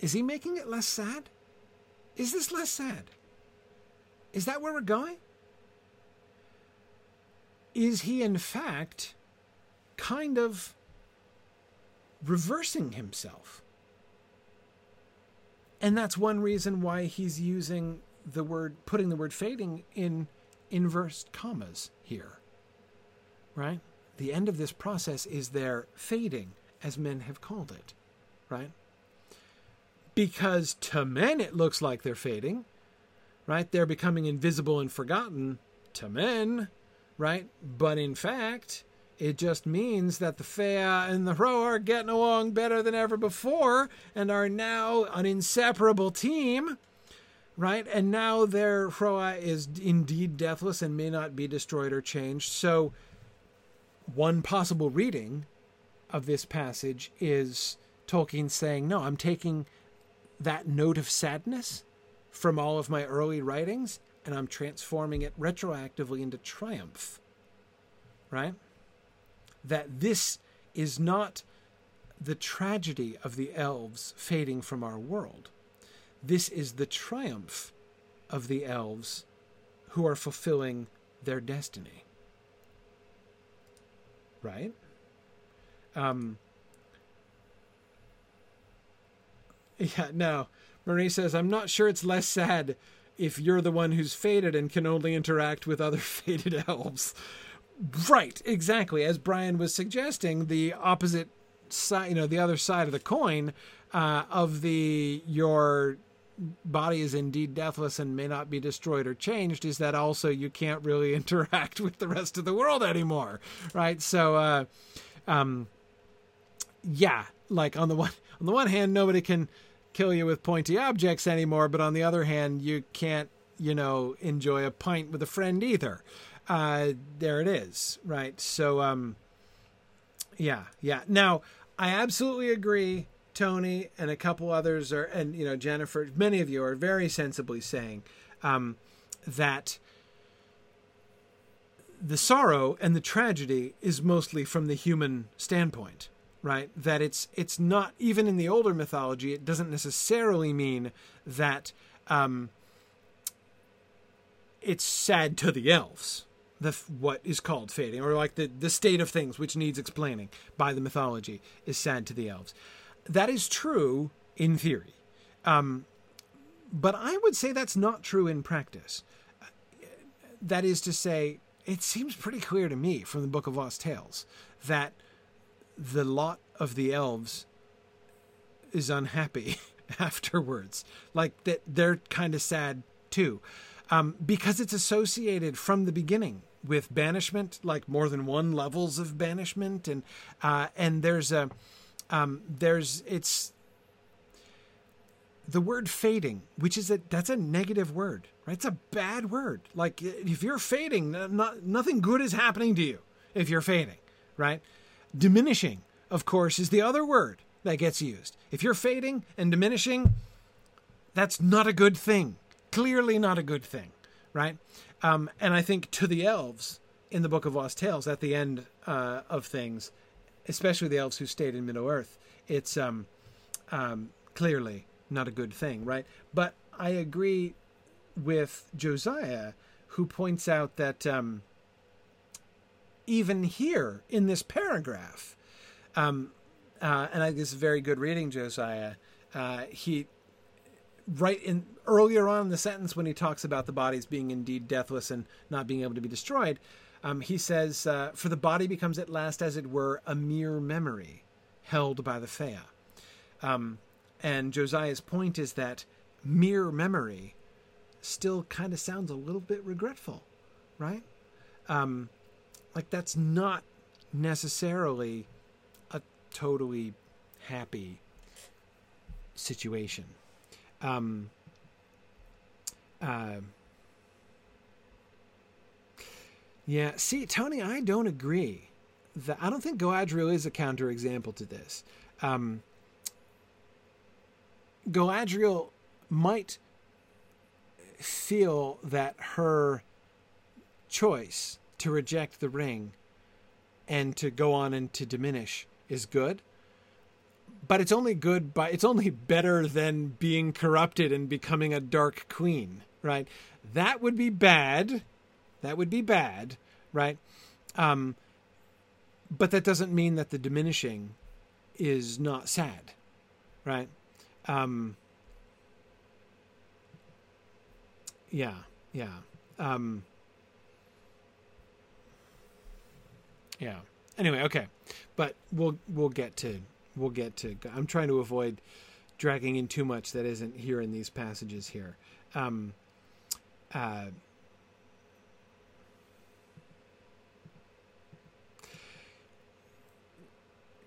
B: Is he making it less sad? Is this less sad? Is that where we're going? Is he, in fact, kind of reversing himself? And that's one reason why he's using the word, putting the word fading in inverse commas here. Right? The end of this process is their fading, as men have called it. Right? Because to men it looks like they're fading. Right? They're becoming invisible and forgotten to men. Right? But in fact, it just means that the Fea and the Hro are getting along better than ever before and are now an inseparable team right? And now their Hroa is indeed deathless and may not be destroyed or changed. So, one possible reading of this passage is Tolkien saying, No, I'm taking that note of sadness from all of my early writings and I'm transforming it retroactively into triumph, right? That this is not the tragedy of the elves fading from our world this is the triumph of the elves who are fulfilling their destiny. Right? Um, yeah, no. Marie says, I'm not sure it's less sad if you're the one who's faded and can only interact with other faded elves. Right, exactly. As Brian was suggesting, the opposite side, you know, the other side of the coin uh, of the your body is indeed deathless and may not be destroyed or changed is that also you can't really interact with the rest of the world anymore right so uh um yeah like on the one on the one hand nobody can kill you with pointy objects anymore but on the other hand you can't you know enjoy a pint with a friend either. Uh there it is right? So um yeah yeah. Now i absolutely agree Tony and a couple others are, and you know Jennifer, many of you are very sensibly saying um, that the sorrow and the tragedy is mostly from the human standpoint, right? That it's it's not even in the older mythology. It doesn't necessarily mean that um, it's sad to the elves the what is called fading or like the the state of things which needs explaining by the mythology is sad to the elves that is true in theory um, but i would say that's not true in practice that is to say it seems pretty clear to me from the book of lost tales that the lot of the elves is unhappy afterwards like that they're kind of sad too um, because it's associated from the beginning with banishment, like more than one levels of banishment, and uh, and there's a um, there's it's the word fading, which is a that's a negative word, right? It's a bad word. Like if you're fading, not, nothing good is happening to you if you're fading, right? Diminishing, of course, is the other word that gets used. If you're fading and diminishing, that's not a good thing clearly not a good thing, right? Um, and I think to the elves in the Book of Lost Tales, at the end uh, of things, especially the elves who stayed in Middle Earth, it's um, um, clearly not a good thing, right? But I agree with Josiah, who points out that um, even here in this paragraph, um, uh, and I, this is very good reading, Josiah. Uh, he right in earlier on in the sentence when he talks about the bodies being indeed deathless and not being able to be destroyed, um, he says, uh, "For the body becomes at last, as it were, a mere memory held by the Fea." Um, and Josiah's point is that mere memory still kind of sounds a little bit regretful, right? Um, like that's not necessarily a totally happy situation. Um, uh, yeah, see, Tony, I don't agree. That I don't think Galadriel is a counterexample to this. Um, Galadriel might feel that her choice to reject the ring and to go on and to diminish is good but it's only good by it's only better than being corrupted and becoming a dark queen, right? That would be bad. That would be bad, right? Um, but that doesn't mean that the diminishing is not sad, right? Um, yeah, yeah, um, yeah. Anyway, okay, but we'll we'll get to we'll get to. I'm trying to avoid dragging in too much that isn't here in these passages here. Um, uh,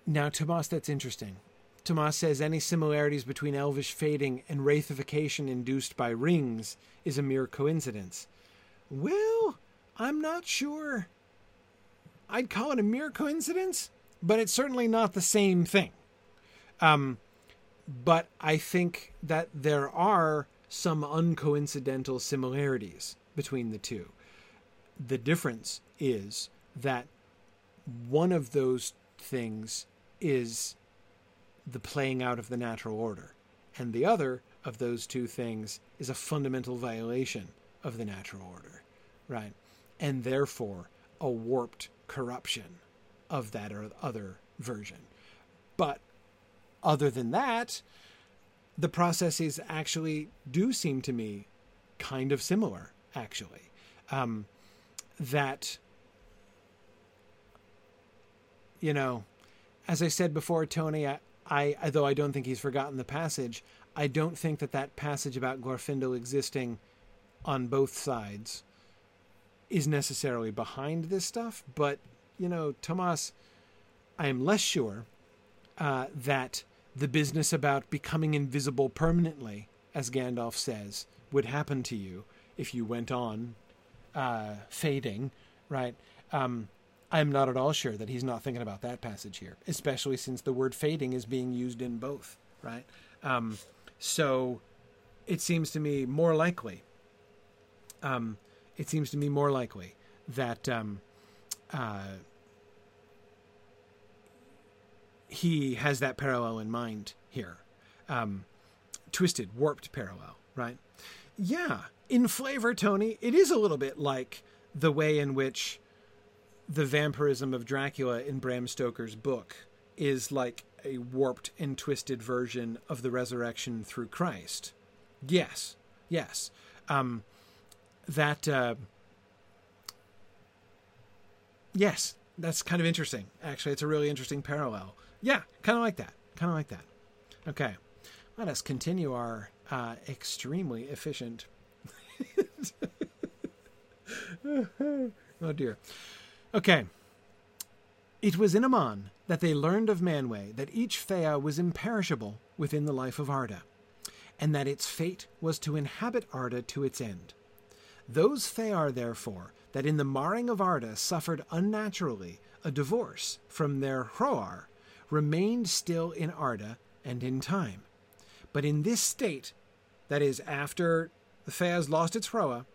B: now, Tomas, that's interesting. Tomas says any similarities between elvish fading and wraithification induced by rings is a mere coincidence. Well, I'm not sure. I'd call it a mere coincidence, but it's certainly not the same thing. Um, but I think that there are some uncoincidental similarities between the two. The difference is that one of those things is the playing out of the natural order, and the other of those two things is a fundamental violation of the natural order, right? And therefore, a warped corruption of that or other version. But other than that, the processes actually do seem to me kind of similar, actually. Um, that, you know, as I said before, Tony, I, I, though I don't think he's forgotten the passage, I don't think that that passage about Glorfindel existing on both sides is necessarily behind this stuff. But, you know, Tomas, I am less sure uh, that the business about becoming invisible permanently, as Gandalf says, would happen to you if you went on uh, fading, right? Um, I'm not at all sure that he's not thinking about that passage here, especially since the word fading is being used in both, right? Um, so it seems to me more likely. Um, it seems to me more likely that um, uh, he has that parallel in mind here. Um, twisted, warped parallel, right? Yeah, in flavor, Tony, it is a little bit like the way in which the vampirism of Dracula in Bram Stoker's book is like a warped and twisted version of the resurrection through Christ. Yes, yes. Um, that, uh, yes, that's kind of interesting. Actually, it's a really interesting parallel. Yeah, kind of like that. Kind of like that. Okay, let us continue our uh, extremely efficient. oh dear. Okay. It was in Aman that they learned of Manwë that each Fea was imperishable within the life of Arda, and that its fate was to inhabit Arda to its end. Those Fear, therefore, that in the marring of Arda suffered unnaturally a divorce from their Hroar, remained still in Arda and in time. But in this state, that is, after the Feas lost its Hroa,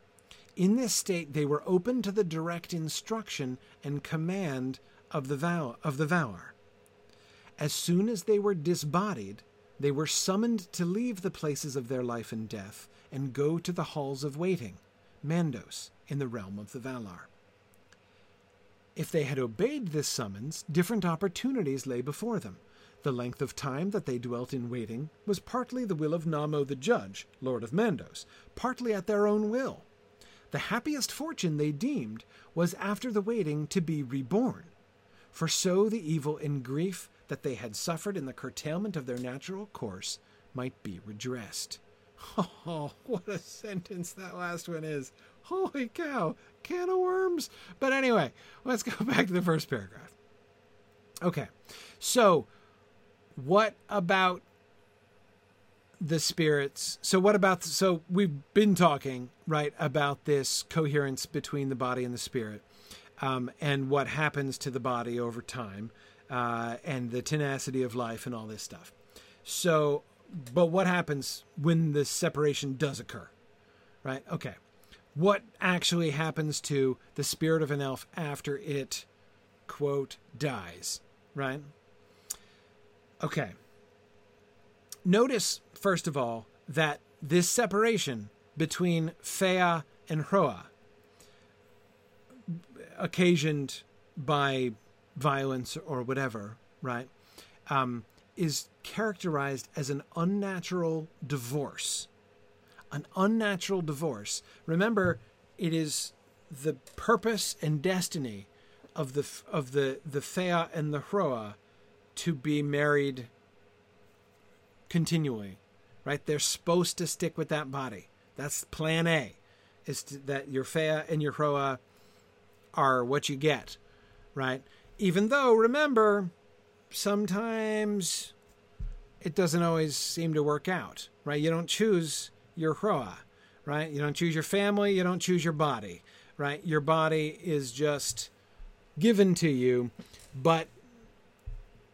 B: in this state they were open to the direct instruction and command of the vow of the Valar. As soon as they were disbodied, they were summoned to leave the places of their life and death and go to the halls of waiting, Mandos, in the realm of the Valar. If they had obeyed this summons, different opportunities lay before them. The length of time that they dwelt in waiting was partly the will of Namo the Judge, Lord of Mandos, partly at their own will. The happiest fortune they deemed was after the waiting to be reborn. For so the evil and grief that they had suffered in the curtailment of their natural course might be redressed. Oh, what a sentence that last one is. Holy cow, can of worms. But anyway, let's go back to the first paragraph. Okay, so what about the spirits? So, what about, so we've been talking, right, about this coherence between the body and the spirit um, and what happens to the body over time uh, and the tenacity of life and all this stuff. So, but what happens when the separation does occur? Right? Okay. What actually happens to the spirit of an elf after it, quote, dies? Right? Okay. Notice, first of all, that this separation between Fea and Hroa, occasioned by violence or whatever, right, um, is characterized as an unnatural divorce. An unnatural divorce. Remember, it is the purpose and destiny of the of the the Fea and the Hroa to be married continually, right? They're supposed to stick with that body. That's plan A, is to, that your Fea and your Hroa are what you get, right? Even though, remember, sometimes it doesn't always seem to work out, right? You don't choose your Hroa, right? You don't choose your family, you don't choose your body, right? Your body is just given to you, but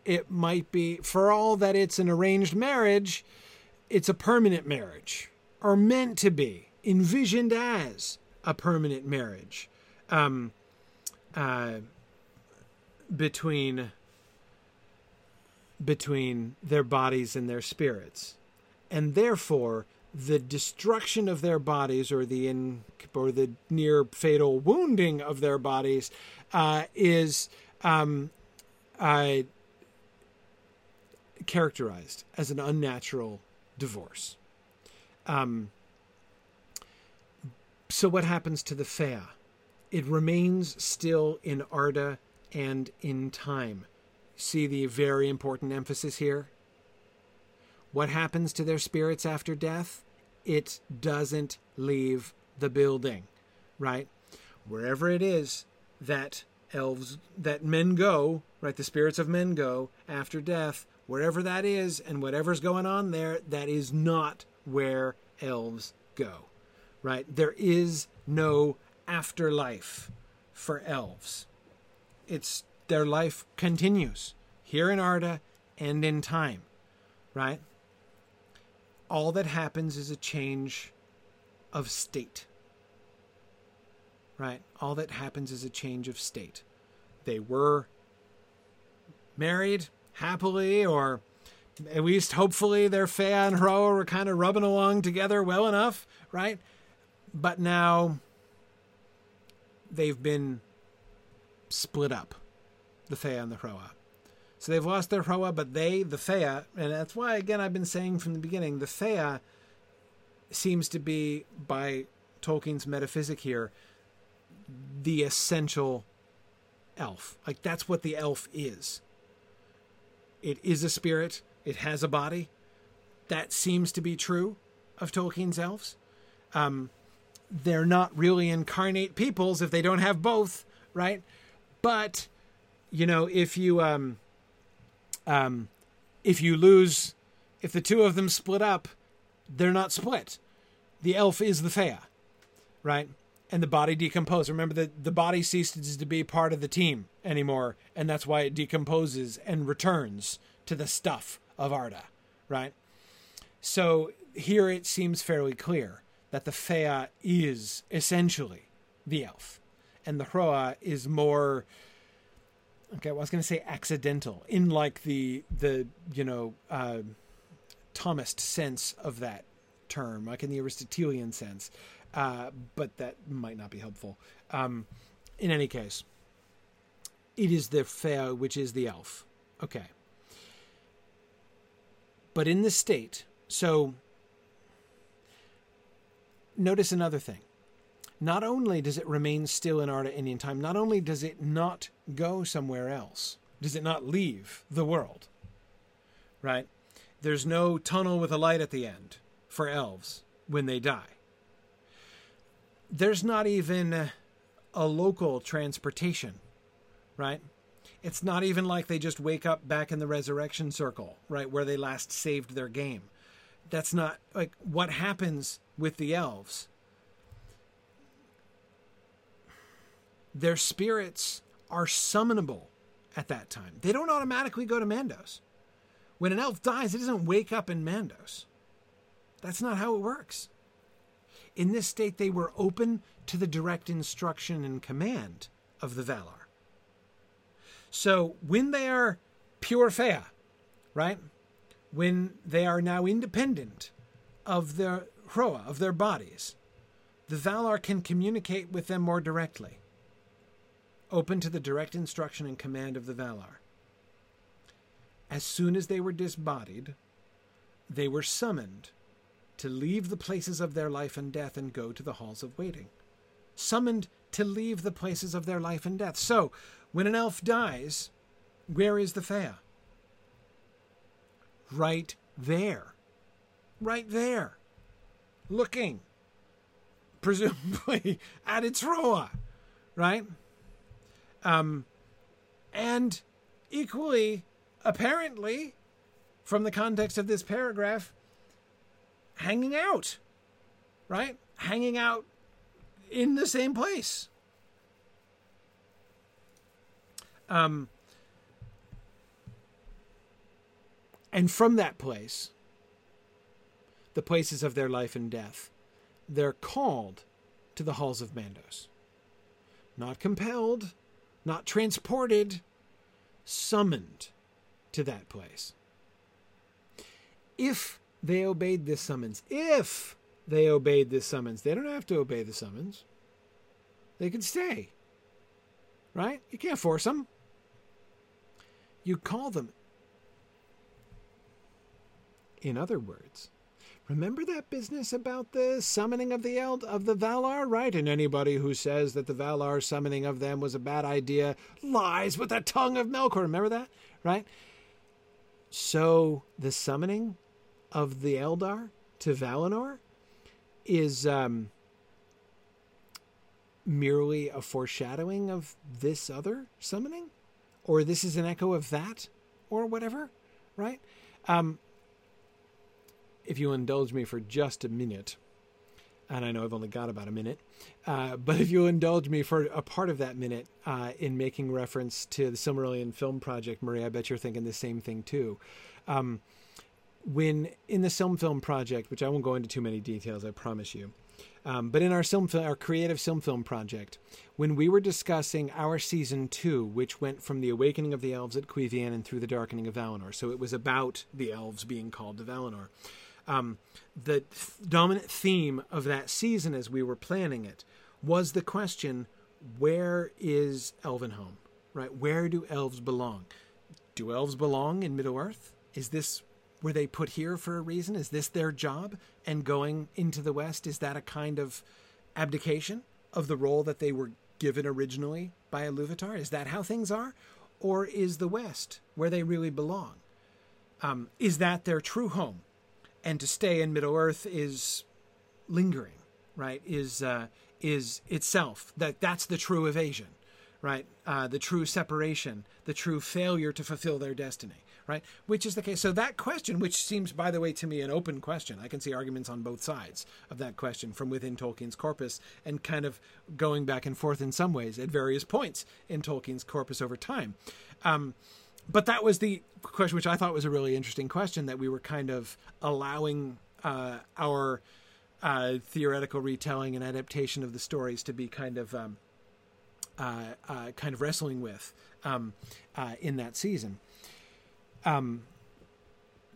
B: it might be, for all that it's an arranged marriage, it's a permanent marriage, or meant to be, envisioned as a permanent marriage um, uh, between between their bodies and their spirits, and therefore the destruction of their bodies or the in or the near fatal wounding of their bodies uh, is um, uh, characterized as an unnatural divorce. Um, so, what happens to the Fea? It remains still in Arda and in time. See the very important emphasis here? What happens to their spirits after death? It doesn't leave the building, right? Wherever it is that elves, that men go, right? The spirits of men go after death, wherever that is and whatever's going on there, that is not where elves go, right? There is no afterlife for elves. It's their life continues here in Arda and in time, right? All that happens is a change of state, right? All that happens is a change of state. They were married, happily, or at least hopefully their Fea and Hroa were kind of rubbing along together well enough, right? but now they've been split up, the Fea and the Hroa. So they've lost their Hroa, but they, the Fea, and that's why, again, I've been saying from the beginning, the Fea seems to be, by Tolkien's metaphysic here, the essential elf. Like, that's what the elf is. It is a spirit, it has a body. That seems to be true of Tolkien's elves. Um, they're not really incarnate peoples if they don't have both, right? But you know, if you um, um, if you lose, if the two of them split up, they're not split. The elf is the Fea, right? And the body decomposes. Remember that the body ceases to be part of the team anymore, and that's why it decomposes and returns to the stuff of Arda, right? So here it seems fairly clear that the Fea is essentially the elf, and the Hroa is more. Okay, well, I was going to say accidental in like the the you know uh, Thomist sense of that term, like in the Aristotelian sense, uh, but that might not be helpful. Um, in any case, it is the Fea which is the elf. Okay, but in the state, so notice another thing. Not only does it remain still in Arda Indian time, not only does it not go somewhere else, does it not leave the world, right? There's no tunnel with a light at the end for elves when they die. There's not even a local transportation, right? It's not even like they just wake up back in the resurrection circle, right, where they last saved their game. That's not like what happens with the elves. Their spirits are summonable at that time. They don't automatically go to Mandos. When an elf dies, it doesn't wake up in Mandos. That's not how it works. In this state, they were open to the direct instruction and command of the Valar. So when they are pure Fea, right? When they are now independent of their Hroa, of their bodies, the Valar can communicate with them more directly, open to the direct instruction and command of the Valar. As soon as they were disbodied, they were summoned to leave the places of their life and death and go to the halls of waiting. Summoned to leave the places of their life and death. So, when an elf dies, where is the Fea? Right there. Right there. Looking, presumably, at its Hroa. Right? Um, and equally, apparently, from the context of this paragraph, hanging out. Right? Hanging out in the same place. Um, and from that place, the places of their life and death, they're called to the halls of Mandos. Not compelled, not transported, summoned to that place. If they obeyed this summons, if they obeyed this summons, they don't have to obey the summons. They can stay. Right? You can't force them. You call them. In other words, remember that business about the summoning of the Eld of the Valar, right? And anybody who says that the Valar summoning of them was a bad idea lies with the tongue of Melkor. Remember that, right? So the summoning of the Eldar to Valinor is um, merely a foreshadowing of this other summoning or this is an echo of that, or whatever, right? Um, if you indulge me for just a minute, and I know I've only got about a minute, uh, but if you'll indulge me for a part of that minute uh, in making reference to the Silmarillion film project, Marie, I bet you're thinking the same thing too. Um, when in the Silm Film project, which I won't go into too many details, I promise you, um, but in our film, our creative film film project, when we were discussing our season two, which went from the awakening of the elves at Cuiviénen and through the darkening of Valinor, so it was about the elves being called to Valinor. Um, the th- dominant theme of that season, as we were planning it, was the question: Where is Elvenhome? Right? Where do elves belong? Do elves belong in Middle Earth? Is this were they put here for a reason? Is this their job? And going into the West, is that a kind of abdication of the role that they were given originally by Iluvatar? Is that how things are? Or is the West where they really belong? Um, is that their true home? And to stay in Middle Earth is lingering, right? Is uh, is itself that that's the true evasion, right? Uh, the true separation, the true failure to fulfill their destiny right? Which is the case. So that question, which seems, by the way, to me an open question, I can see arguments on both sides of that question from within Tolkien's corpus and kind of going back and forth in some ways at various points in Tolkien's corpus over time. Um, but that was the question, which I thought was a really interesting question that we were kind of allowing uh, our uh, theoretical retelling and adaptation of the stories to be kind of um, uh, uh kind of wrestling with um, uh, in that season. Um,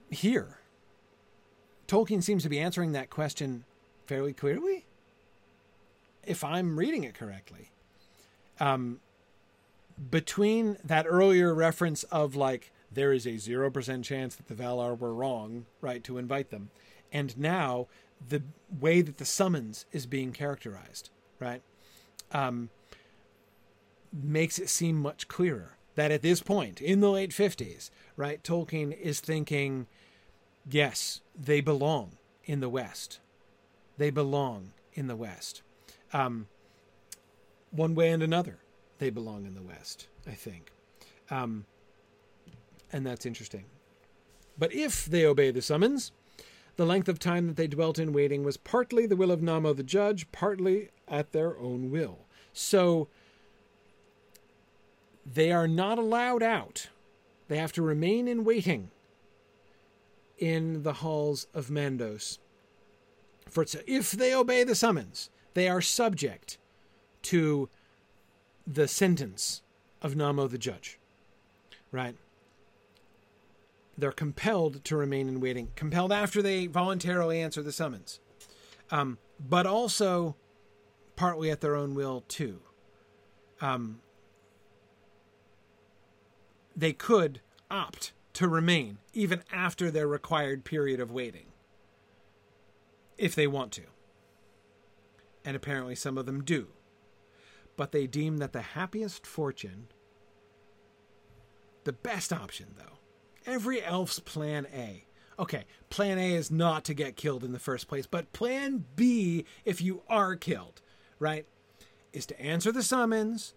B: here, Tolkien seems to be answering that question fairly clearly, if I'm reading it correctly. Um, between that earlier reference of like there is a 0% chance that the Valar were wrong, right, to invite them, and now the way that the summons is being characterized, right, um, makes it seem much clearer that at this point in the late 50s, right, Tolkien is thinking, yes, they belong in the West. They belong in the West. Um, one way and another, they belong in the West, I think. Um, and that's interesting. But if they obey the summons, the length of time that they dwelt in waiting was partly the will of Namo the judge, partly at their own will. So they are not allowed out. They have to remain in waiting in the halls of Mandos. For if they obey the summons, they are subject to the sentence of Namo the judge. Right? They're compelled to remain in waiting, compelled after they voluntarily answer the summons, um, but also partly at their own will, too. Um, they could opt to remain even after their required period of waiting if they want to. And apparently some of them do. But they deem that the happiest fortune, the best option though, every elf's plan A. Okay, plan A is not to get killed in the first place, but plan B, if you are killed, right, is to answer the summons,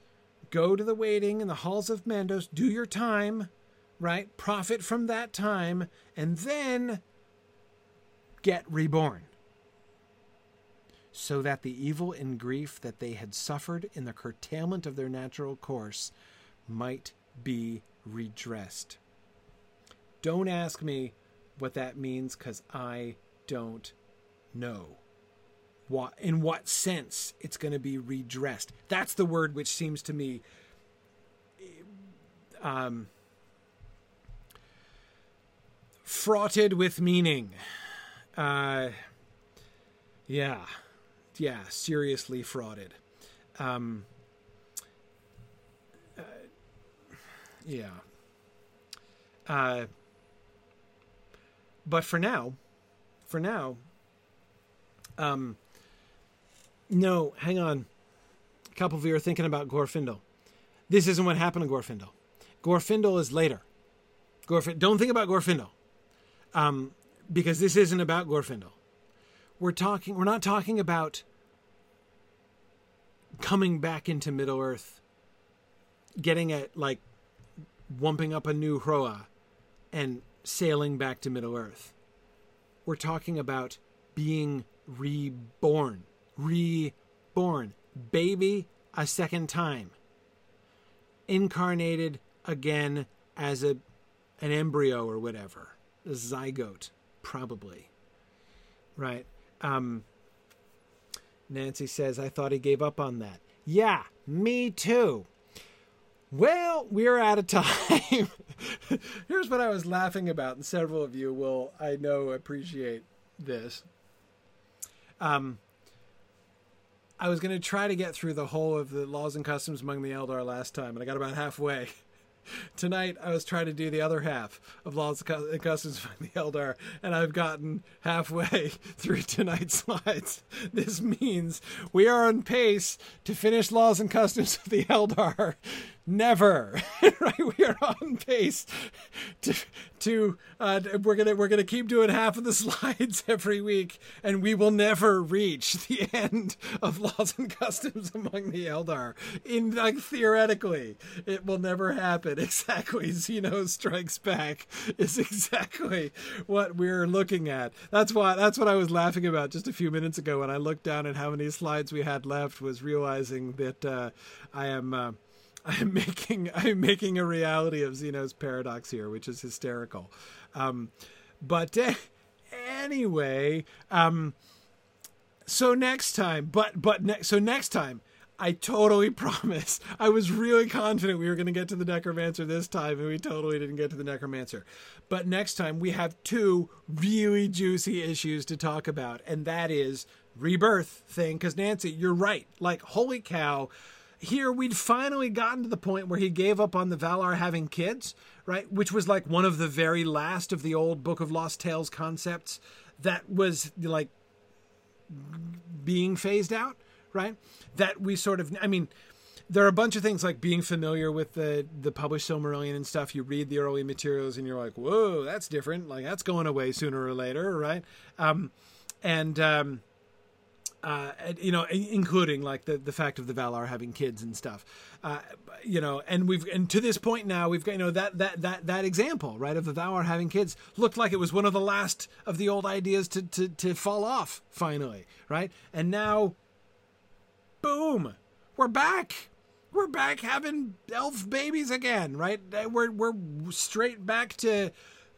B: go to the waiting in the halls of Mandos, do your time, right? Profit from that time, and then get reborn. So that the evil and grief that they had suffered in the curtailment of their natural course might be redressed. Don't ask me what that means because I don't know what in what sense it's going to be redressed. That's the word which seems to me um, fraughted with meaning. Uh, yeah, yeah, seriously frauded. Um, uh, yeah. Uh, but for now, for now, um, no, hang on. A couple of you are thinking about Glorfindel. This isn't what happened to Glorfindel. Glorfindel is later. Glorf- don't think about Glorfindel, um, because this isn't about Glorfindel. We're talking. We're not talking about coming back into Middle Earth, getting a like, wumping up a new Hroa, and sailing back to Middle Earth. We're talking about being reborn reborn, baby a second time, incarnated again as a an embryo or whatever, a zygote, probably. Right. Um, Nancy says, I thought he gave up on that. Yeah, me too. Well, we're out of time. Here's what I was laughing about, and several of you will, I know, appreciate this. Um, I was going to try to get through the whole of the laws and customs among the Eldar last time, and I got about halfway. Tonight, I was trying to do the other half of laws and customs among the Eldar, and I've gotten halfway through tonight's slides. This means we are on pace to finish laws and customs of the Eldar never. Right? We are on pace to to uh, we're gonna we're gonna keep doing half of the slides every week and we will never reach the end of laws and customs among the eldar. In like theoretically it will never happen. Exactly. Zeno strikes back is exactly what we're looking at. That's why that's what i was laughing about just a few minutes ago when i looked down at how many slides we had left was realizing that uh, i am uh, I'm making I'm making a reality of Zeno's paradox here, which is hysterical. Um, but uh, anyway, um, so next time, but but ne- so next time, I totally promise. I was really confident we were going to get to the necromancer this time, and we totally didn't get to the necromancer. But next time, we have two really juicy issues to talk about, and that is rebirth thing. Because Nancy, you're right. Like, holy cow here we'd finally gotten to the point where he gave up on the Valar having kids, right? Which was like one of the very last of the old Book of Lost Tales concepts that was like being phased out, right? That we sort of, I mean, there are a bunch of things like being familiar with the the published Silmarillion and stuff. You read the early materials and you're like, whoa, that's different. Like that's going away sooner or later, right? Um, and um, uh, you know, including like the, the fact of the Valar having kids and stuff, uh, you know, and we've and to this point now we've got you know that that that that example right of the Valar having kids looked like it was one of the last of the old ideas to to to fall off finally, right? And now, boom, we're back. We're back having elf babies again, right? We're we're straight back to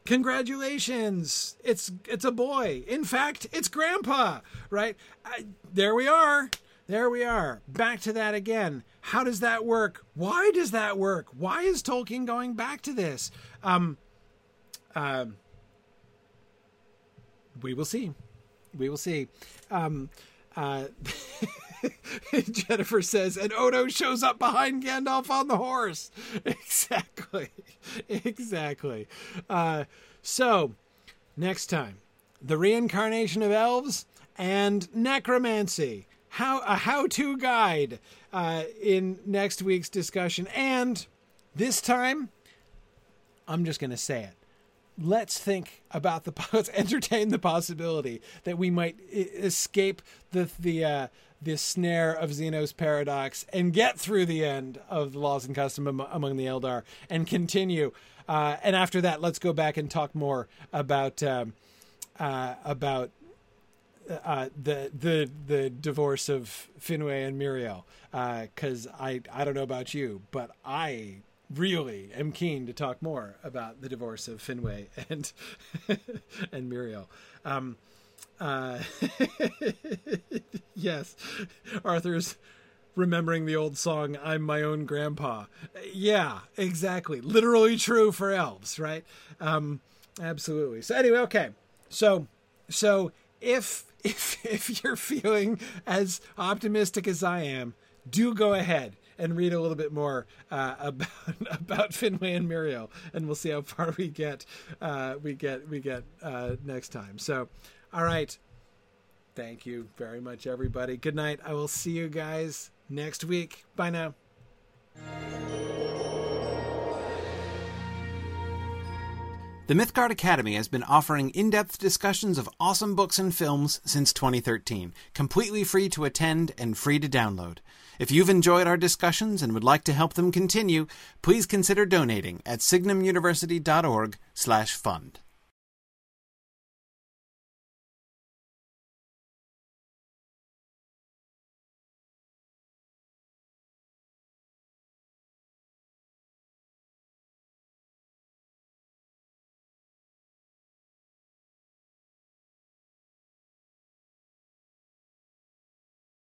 B: congratulations. It's it's a boy. In fact it's grandpa right? I, there we are. There we are. Back to that again. How does that work? Why does that work? Why is tolkien going back to this? Um uh, we will see. We will see. Um uh Jennifer says, and Odo shows up behind Gandalf on the horse. Exactly. Exactly. Uh, so, next time, the reincarnation of elves and necromancy. How a how-to guide uh, in next week's discussion, and this time, I'm just going to say it let's think about the let's entertain the possibility that we might escape the the uh, the snare of Zeno's paradox and get through the end of the laws and custom among the Eldar and continue. Uh, and after that, let's go back and talk more about um, uh, about uh, the the the divorce of Finwë and Míriel. Because uh, I I don't know about you, but I really am keen to talk more about the divorce of Finwë and and Míriel. Um, uh, yes, Arthur's remembering the old song "I'm my own grandpa." Yeah, exactly. Literally true for elves, right? Um, absolutely. So anyway, okay. So so if if if you're feeling as optimistic as I am, do go ahead and read a little bit more uh, about about Finwë and Míriel, and we'll see how far we get. Uh, we get we get uh, next time. So, all right. Thank you very much, everybody. Good night. I will see you guys next week. Bye now.
C: The Mythgard Academy has been offering in depth discussions of awesome books and films since 2013, completely free to attend and free to download. If you've enjoyed our discussions and would like to help them continue, please consider donating at signumuniversity.org/fund.